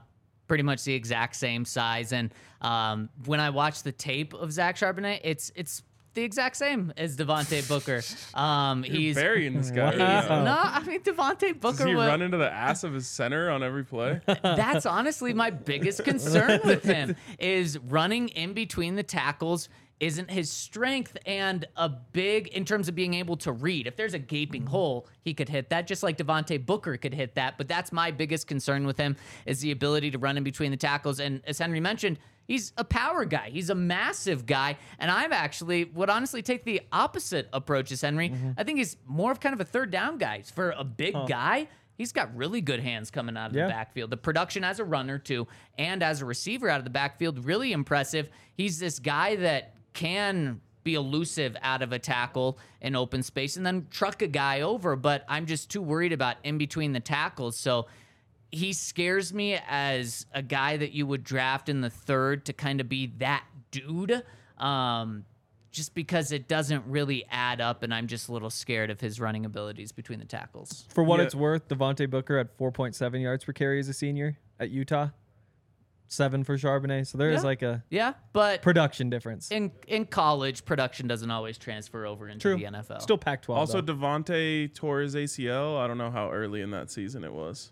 Speaker 2: pretty much the exact same size. And um, when I watch the tape of Zach Charbonnet, it's it's the exact same as Devontae Booker. Um, he's
Speaker 1: burying this guy.
Speaker 3: Wow.
Speaker 2: he's
Speaker 1: now.
Speaker 2: no, I mean Devontae Booker.
Speaker 1: Does he run into the ass of his center on every play? *laughs*
Speaker 2: that's honestly my biggest concern *laughs* with him is running in between the tackles isn't his strength and a big in terms of being able to read. If there's a gaping hole, he could hit that just like Devontae Booker could hit that. But that's my biggest concern with him is the ability to run in between the tackles. And as Henry mentioned, he's a power guy. He's a massive guy. And I've actually would honestly take the opposite approach as Henry. Mm-hmm. I think he's more of kind of a third down guy. For a big guy, he's got really good hands coming out of
Speaker 3: Yeah.
Speaker 2: the backfield. The production as a runner too, and as a receiver out of the backfield, really impressive. He's this guy that can be elusive out of a tackle in open space and then truck a guy over. But I'm just too worried about in between the tackles. So he scares me as a guy that you would draft in the third to kind of be that dude. Um, just because it doesn't really add up, and I'm just a little scared of his running abilities between the tackles.
Speaker 3: For what
Speaker 1: Yeah.
Speaker 3: it's worth, Devontae Booker had 4.7 yards per carry as a senior at Utah, seven for Charbonnet. So there is
Speaker 2: Yeah.
Speaker 3: like a
Speaker 2: Yeah, but
Speaker 3: production difference.
Speaker 2: in in college, production doesn't always transfer over into
Speaker 3: True.
Speaker 2: the NFL.
Speaker 3: Still Pac-12.
Speaker 1: also,
Speaker 3: though.
Speaker 1: Devontae tore his ACL. I don't know how early in that season it was.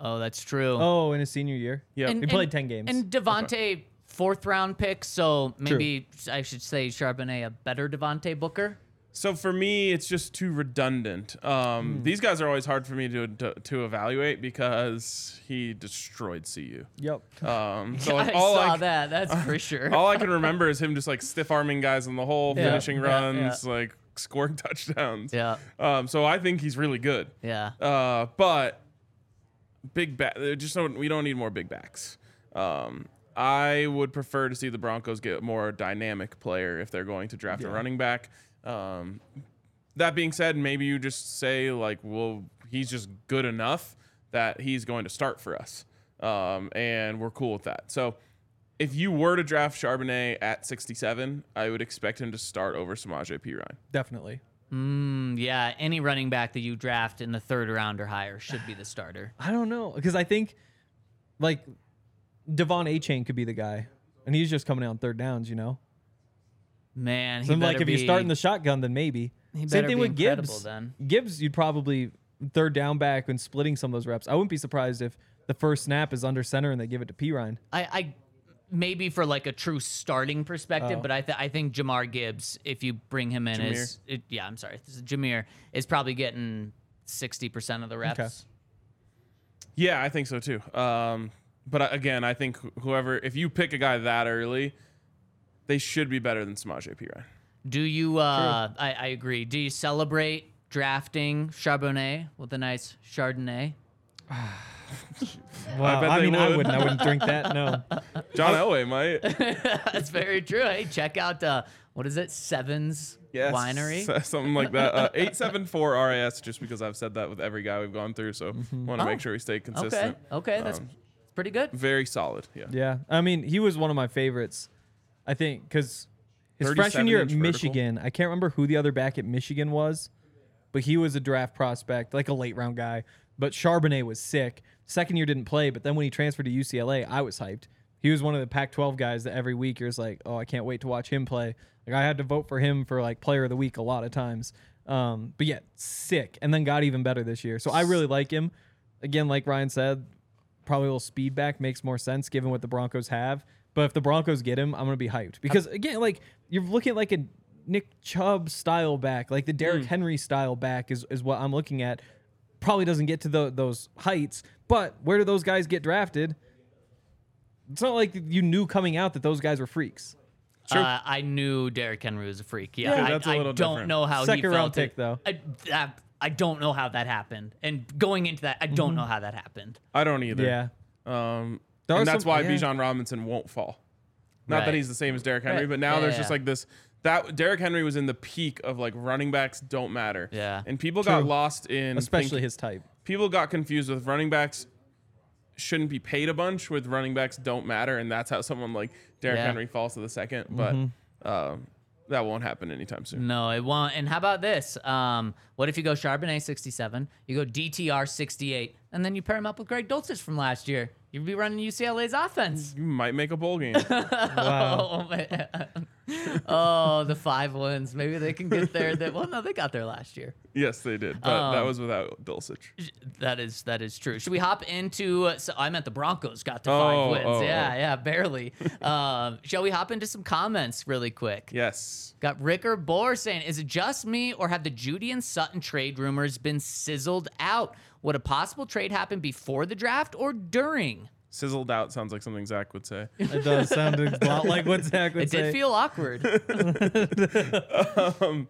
Speaker 2: Oh, that's true.
Speaker 3: oh, in his senior year.
Speaker 1: Yeah.
Speaker 2: And-
Speaker 3: He played 10 games.
Speaker 2: And Devontae, fourth round pick, so maybe I should say Charbonnet a better Devontae Booker.
Speaker 1: So for me, it's just too redundant. Um,
Speaker 2: Hmm.
Speaker 1: These guys are always hard for me to, to to evaluate because he destroyed CU.
Speaker 3: Yep.
Speaker 1: Um, *laughs* so like
Speaker 2: I
Speaker 1: all
Speaker 2: saw
Speaker 1: I,
Speaker 2: that. That's for *laughs* sure.
Speaker 1: all I can remember is him just like stiff arming guys in the hole,
Speaker 2: Yeah,
Speaker 1: finishing
Speaker 2: yeah,
Speaker 1: runs, like scoring *laughs* touchdowns.
Speaker 2: yeah,
Speaker 1: Um, so I think he's really good.
Speaker 2: yeah.
Speaker 1: Uh, but big back, just don't, we don't need more big backs. Um, I would prefer to see the Broncos get more dynamic player if they're going to draft a running back. Um, that being said, maybe you just say like, well, he's just good enough that he's going to start for us, um, and we're cool with that. So. If you were to draft Charbonnet at 67, I would expect him to start over Samaje Perine.
Speaker 3: Definitely.
Speaker 2: Mm, yeah, any running back that you draft in the third round or higher should be the starter. *sighs*
Speaker 3: I don't know because I think like Devon Achane could be the guy, and he's just coming out on third downs. You know,
Speaker 2: Man, he
Speaker 3: so like if you're
Speaker 2: be-
Speaker 3: starting the shotgun, then maybe.
Speaker 2: He
Speaker 3: Same thing
Speaker 2: be
Speaker 3: with Gibbs.
Speaker 2: then.
Speaker 3: Gibbs, you'd probably third down back and splitting some of those reps. I wouldn't be surprised if the first snap is under center and they give it to Perine.
Speaker 2: I, I maybe for like a true starting perspective,
Speaker 3: Oh.
Speaker 2: but I th- I think Jahmyr Gibbs, if you bring him in, is it, yeah, I'm sorry, this is Jahmyr is probably getting sixty percent of the reps.
Speaker 1: Yeah, I think so too. Um, but again, I think whoever, if you pick a guy that early, they should be better than Samaje Perine.
Speaker 2: Do you? Uh, I, I agree. Do you celebrate drafting Charbonnet with a nice Chardonnay? *sighs* *sighs* *sighs*
Speaker 3: Well,
Speaker 1: bet
Speaker 3: I,
Speaker 1: they
Speaker 3: mean, I
Speaker 1: would.
Speaker 3: wouldn't. I wouldn't drink that. No. *laughs*
Speaker 1: John Elway might. *laughs*
Speaker 2: That's very true. Hey, check out uh, what is it? Sevens
Speaker 1: Yes,
Speaker 2: Winery.
Speaker 1: s- *laughs* something like that. Uh, Eight seven four RAS, just because I've said that with every guy we've gone through. So want to
Speaker 2: Oh.
Speaker 1: make sure we stay consistent.
Speaker 2: okay, that's
Speaker 1: Um,
Speaker 2: pretty good.
Speaker 1: Very solid. Yeah.
Speaker 3: Yeah, I mean, he was one of my favorites. I think because his freshman year at
Speaker 1: inch vertical.
Speaker 3: Michigan, I can't remember who the other back at Michigan was, but he was a draft prospect, like a late round guy. But Charbonnet was sick. Second year didn't play, but then when he transferred to UCLA, I was hyped. He was one of the Pac-12 guys that every week you're just like, oh, I can't wait to watch him play. Like I had to vote for him for like Player of the Week a lot of times. Um, but yeah, sick, and then got even better this year. So I really like him. Again, like Ryan said, probably a little speed back makes more sense given what the Broncos have. But if the Broncos get him, I'm gonna be hyped because again, like you're looking at like a Nick Chubb style back, like the Derrick Henry style back is is what I'm looking at. Probably doesn't get to the, those heights, but where do those guys get drafted? It's not like you knew coming out that those guys were freaks.
Speaker 2: Uh, I knew Derrick Henry was a freak. Yeah,
Speaker 1: Yeah,
Speaker 2: I,
Speaker 1: that's a
Speaker 2: I
Speaker 1: little
Speaker 2: don't
Speaker 1: different.
Speaker 2: know how he
Speaker 3: Second
Speaker 2: felt
Speaker 3: round
Speaker 2: it.
Speaker 3: pick, though.
Speaker 2: I, that, I don't know how that happened. And going into that, I don't know how that happened.
Speaker 1: I don't either.
Speaker 3: Yeah.
Speaker 1: Um, and that's
Speaker 3: some-
Speaker 1: why
Speaker 3: yeah.
Speaker 1: Bijan Robinson won't fall. Not
Speaker 2: Right.
Speaker 1: that he's the same as Derrick Henry,
Speaker 2: Right.
Speaker 1: but now
Speaker 2: Yeah,
Speaker 1: there's
Speaker 2: yeah,
Speaker 1: just like this. That Derrick Henry was in the peak of like running backs don't matter.
Speaker 2: Yeah.
Speaker 1: And people got lost in
Speaker 3: Especially
Speaker 1: think-
Speaker 3: his type.
Speaker 1: people got confused with running backs shouldn't be paid a bunch with running backs don't matter and that's how someone like Derrick
Speaker 2: Yeah.
Speaker 1: Henry falls to the second but
Speaker 3: Mm-hmm.
Speaker 1: um, that won't happen anytime soon
Speaker 2: No, it won't. And how about this? Um, what if you go Charbonnet 67, you go DTR 68, and then you pair him up with Greg Dulcich from last year? You'd be running UCLA's offense.
Speaker 1: you might make a bowl game
Speaker 3: Wow. *laughs*
Speaker 2: Oh oh, the five wins. Maybe they can get there. That well, no, they got there last year.
Speaker 1: yes they did but that
Speaker 2: Um,
Speaker 1: was without Dulcich
Speaker 2: That is that is true. Should we hop into? uh, So I meant the Broncos got to
Speaker 1: Oh,
Speaker 2: five wins.
Speaker 1: oh,
Speaker 2: yeah,
Speaker 1: oh.
Speaker 2: yeah, barely. *laughs* um, shall we hop into some comments really quick?
Speaker 1: yes
Speaker 2: Got Ricker Bohr saying, "Is it just me, or have the Jeudy and Sutton trade rumors been sizzled out? Would a possible trade happen before the draft or during?"
Speaker 1: sizzled out sounds like something Zach would say
Speaker 3: It does sound a lot like what Zach would
Speaker 2: It
Speaker 3: say.
Speaker 2: It did feel awkward. *laughs*
Speaker 1: um,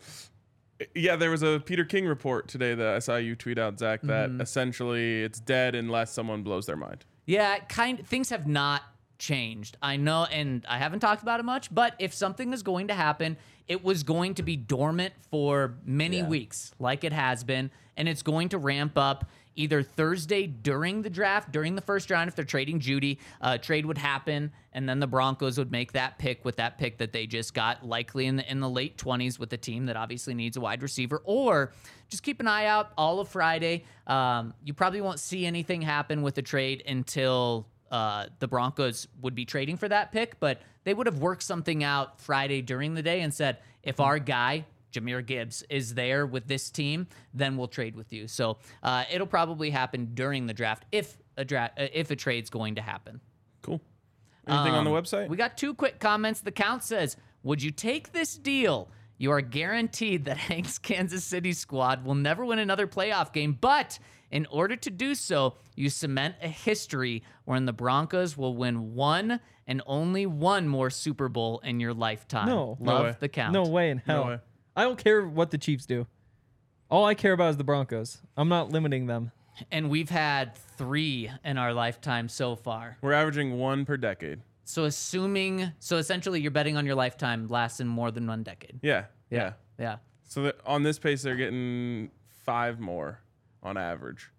Speaker 1: yeah there was a Peter King report today that I saw you tweet out Zach that
Speaker 2: Mm-hmm.
Speaker 1: essentially it's dead unless someone blows their mind
Speaker 2: Yeah, kind things have not changed. I know, and I haven't talked about it much, but if something is going to happen, it was going to be dormant for many
Speaker 3: Yeah.
Speaker 2: weeks, like it has been, and it's going to ramp up either Thursday during the draft, during the first round, if they're trading Jeudy, uh, trade would happen, and then the Broncos would make that pick with that pick that they just got, likely in the in the late twenties with a team that obviously needs a wide receiver, or just keep an eye out all of Friday. Um, you probably won't see anything happen with the trade until uh, the Broncos would be trading for that pick, but they would have worked something out Friday during the day and said, if our guy, Jahmyr Gibbs, is there with this team, then we'll trade with you. So uh, it'll probably happen during the draft if a draft uh, if a trade's going to happen.
Speaker 1: cool anything on the
Speaker 2: Um,
Speaker 1: website
Speaker 2: We got two quick comments. The count says, "Would you take this deal You are guaranteed that *laughs* Hank's Kansas City squad will never win another playoff game, but in order to do so, you cement a history wherein the Broncos will win one and only one more Super Bowl in your lifetime.
Speaker 3: No. No
Speaker 2: Love
Speaker 1: way.
Speaker 2: the count.
Speaker 3: No way in hell.
Speaker 1: No way.
Speaker 3: I don't care what the Chiefs do. All I care about is the Broncos. I'm not limiting them.
Speaker 2: And we've had three in our lifetime so far.
Speaker 1: We're averaging one per decade.
Speaker 2: So assuming, so essentially, you're betting on your lifetime lasting more than one decade.
Speaker 1: Yeah. Yeah.
Speaker 2: Yeah.
Speaker 1: So that on this pace, they're getting five more on average.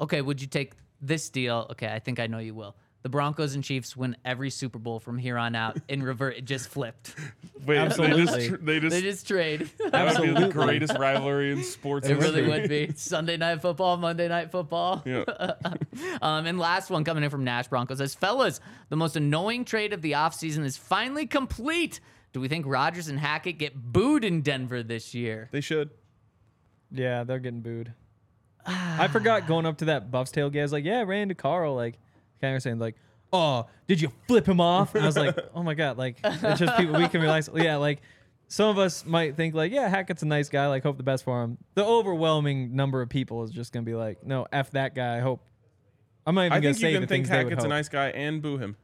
Speaker 2: Okay, would you take this deal? Okay, I think I know you will. The Broncos and Chiefs win every Super Bowl from here on out. In revert, it just flipped. *laughs*
Speaker 1: Wait,
Speaker 3: Absolutely.
Speaker 1: they just, tr- they just,
Speaker 2: They just trade. *laughs*
Speaker 1: that would be the greatest rivalry in sports.
Speaker 2: It really would be Sunday night football, Monday night football.
Speaker 1: Yeah. *laughs*
Speaker 2: Um, and last one coming in from Nash Broncos says, fellas, the most annoying trade of the offseason is finally complete. Do we think Rodgers and Hackett get booed in Denver this year?
Speaker 1: They should.
Speaker 3: Yeah, they're getting booed. I forgot going up to that Buffs tailgate. I was like, yeah, I ran into Carl. Like, kind of saying, like, oh, did you flip him off? And I was like, *laughs* oh my God. Like, it's just people we can realize. Yeah, like, some of us might think, like, yeah, Hackett's a nice guy. Like, hope the best for him. The overwhelming number of people is just going to be like, no, F that guy. I hope. I'm not even
Speaker 1: I
Speaker 3: going
Speaker 1: think
Speaker 3: to say
Speaker 1: you can
Speaker 3: the
Speaker 1: think
Speaker 3: things they would
Speaker 1: Hackett's a
Speaker 3: hope.
Speaker 1: nice guy and boo him.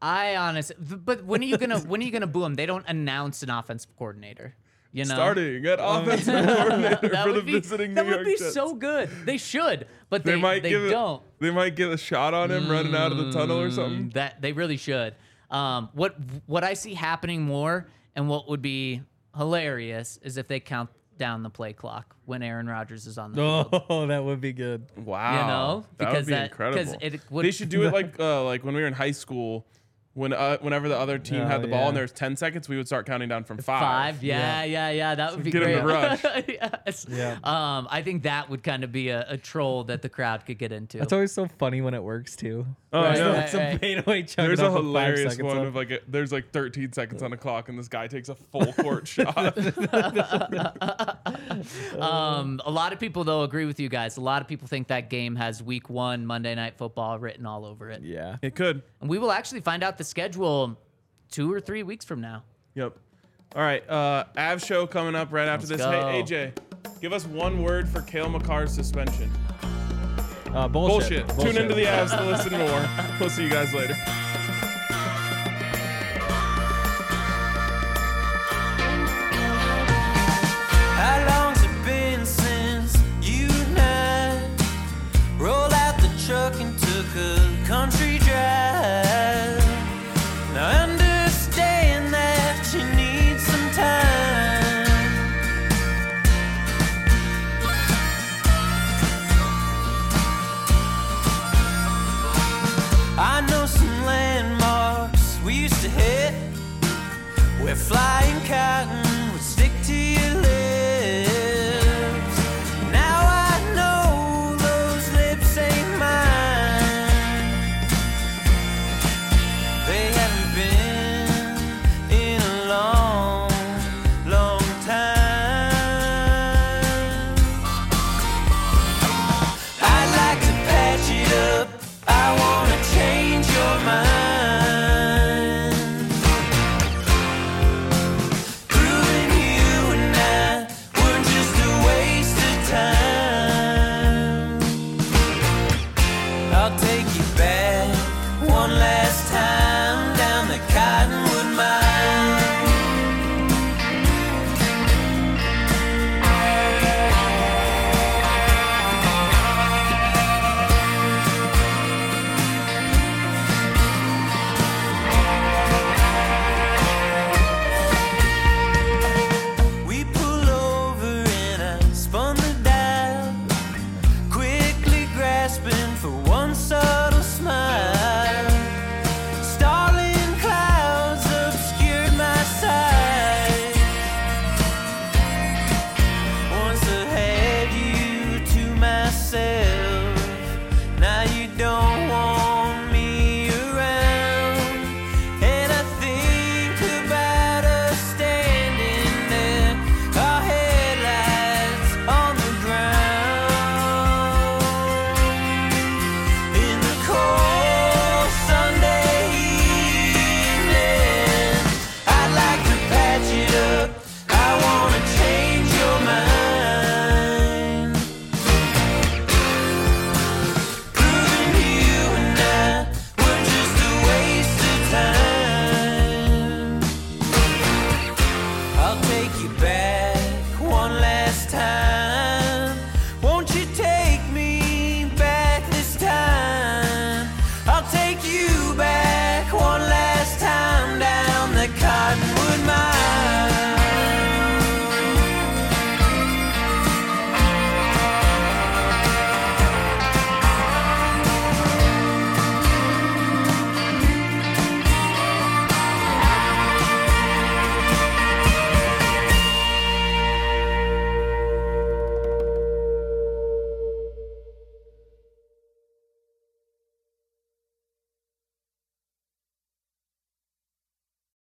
Speaker 2: I honestly, but when are you gonna when are you gonna boo him? They don't announce an offensive coordinator. You know,
Speaker 1: Starting *laughs* at offensive coordinator
Speaker 2: that
Speaker 1: for the *laughs*
Speaker 2: would be
Speaker 1: visiting
Speaker 2: that would be
Speaker 1: Jets.
Speaker 2: so good. They should, but
Speaker 1: they,
Speaker 2: they
Speaker 1: might
Speaker 2: they
Speaker 1: give
Speaker 2: don't.
Speaker 1: It, they might get a shot on him running out of the tunnel or something.
Speaker 2: Mm, That they really should. Um, what what I see happening more, and what would be hilarious, is if they count down the play clock when Aaron Rodgers is on the field. *laughs*
Speaker 3: Oh, that would be good.
Speaker 1: Wow, You
Speaker 2: know,
Speaker 1: that
Speaker 2: because
Speaker 1: would be
Speaker 2: that- 'cause
Speaker 1: incredible.
Speaker 2: it would-
Speaker 1: they should do it like uh, like when we were in high school. When uh, whenever the other team
Speaker 3: Oh,
Speaker 1: had the ball
Speaker 3: yeah.
Speaker 1: and there was ten seconds, we would start counting down from five.
Speaker 2: Five, yeah, yeah, yeah, that would be
Speaker 1: get 'em
Speaker 2: great.
Speaker 1: to rush. *laughs*
Speaker 2: yes.
Speaker 3: Yeah.
Speaker 2: Um, I think that would kind of be a, a troll that the crowd could get into.
Speaker 3: That's always so funny when it works, too.
Speaker 1: Oh,
Speaker 2: Right,
Speaker 1: no.
Speaker 2: right,
Speaker 3: Some
Speaker 2: right.
Speaker 3: fadeaway chunk
Speaker 1: There's a
Speaker 3: off with five
Speaker 1: hilarious one
Speaker 3: left.
Speaker 1: of like a, there's like 13 seconds on the *laughs* clock and this guy takes a full court shot. *laughs*
Speaker 2: Um, a lot of people though agree with you guys. A lot of people think that game has Week One Monday Night Football written all over it.
Speaker 3: Yeah.
Speaker 1: It could.
Speaker 2: And we will actually find out the schedule two or three weeks from now.
Speaker 1: Yep. All right. Uh, Av show coming up right after
Speaker 2: Let's
Speaker 1: this.
Speaker 2: go.
Speaker 1: Hey AJ, give us one word for Cale Makar's suspension.
Speaker 3: Uh, bullshit.
Speaker 1: Bullshit. Tune into the Avs to listen more. We'll see you guys later.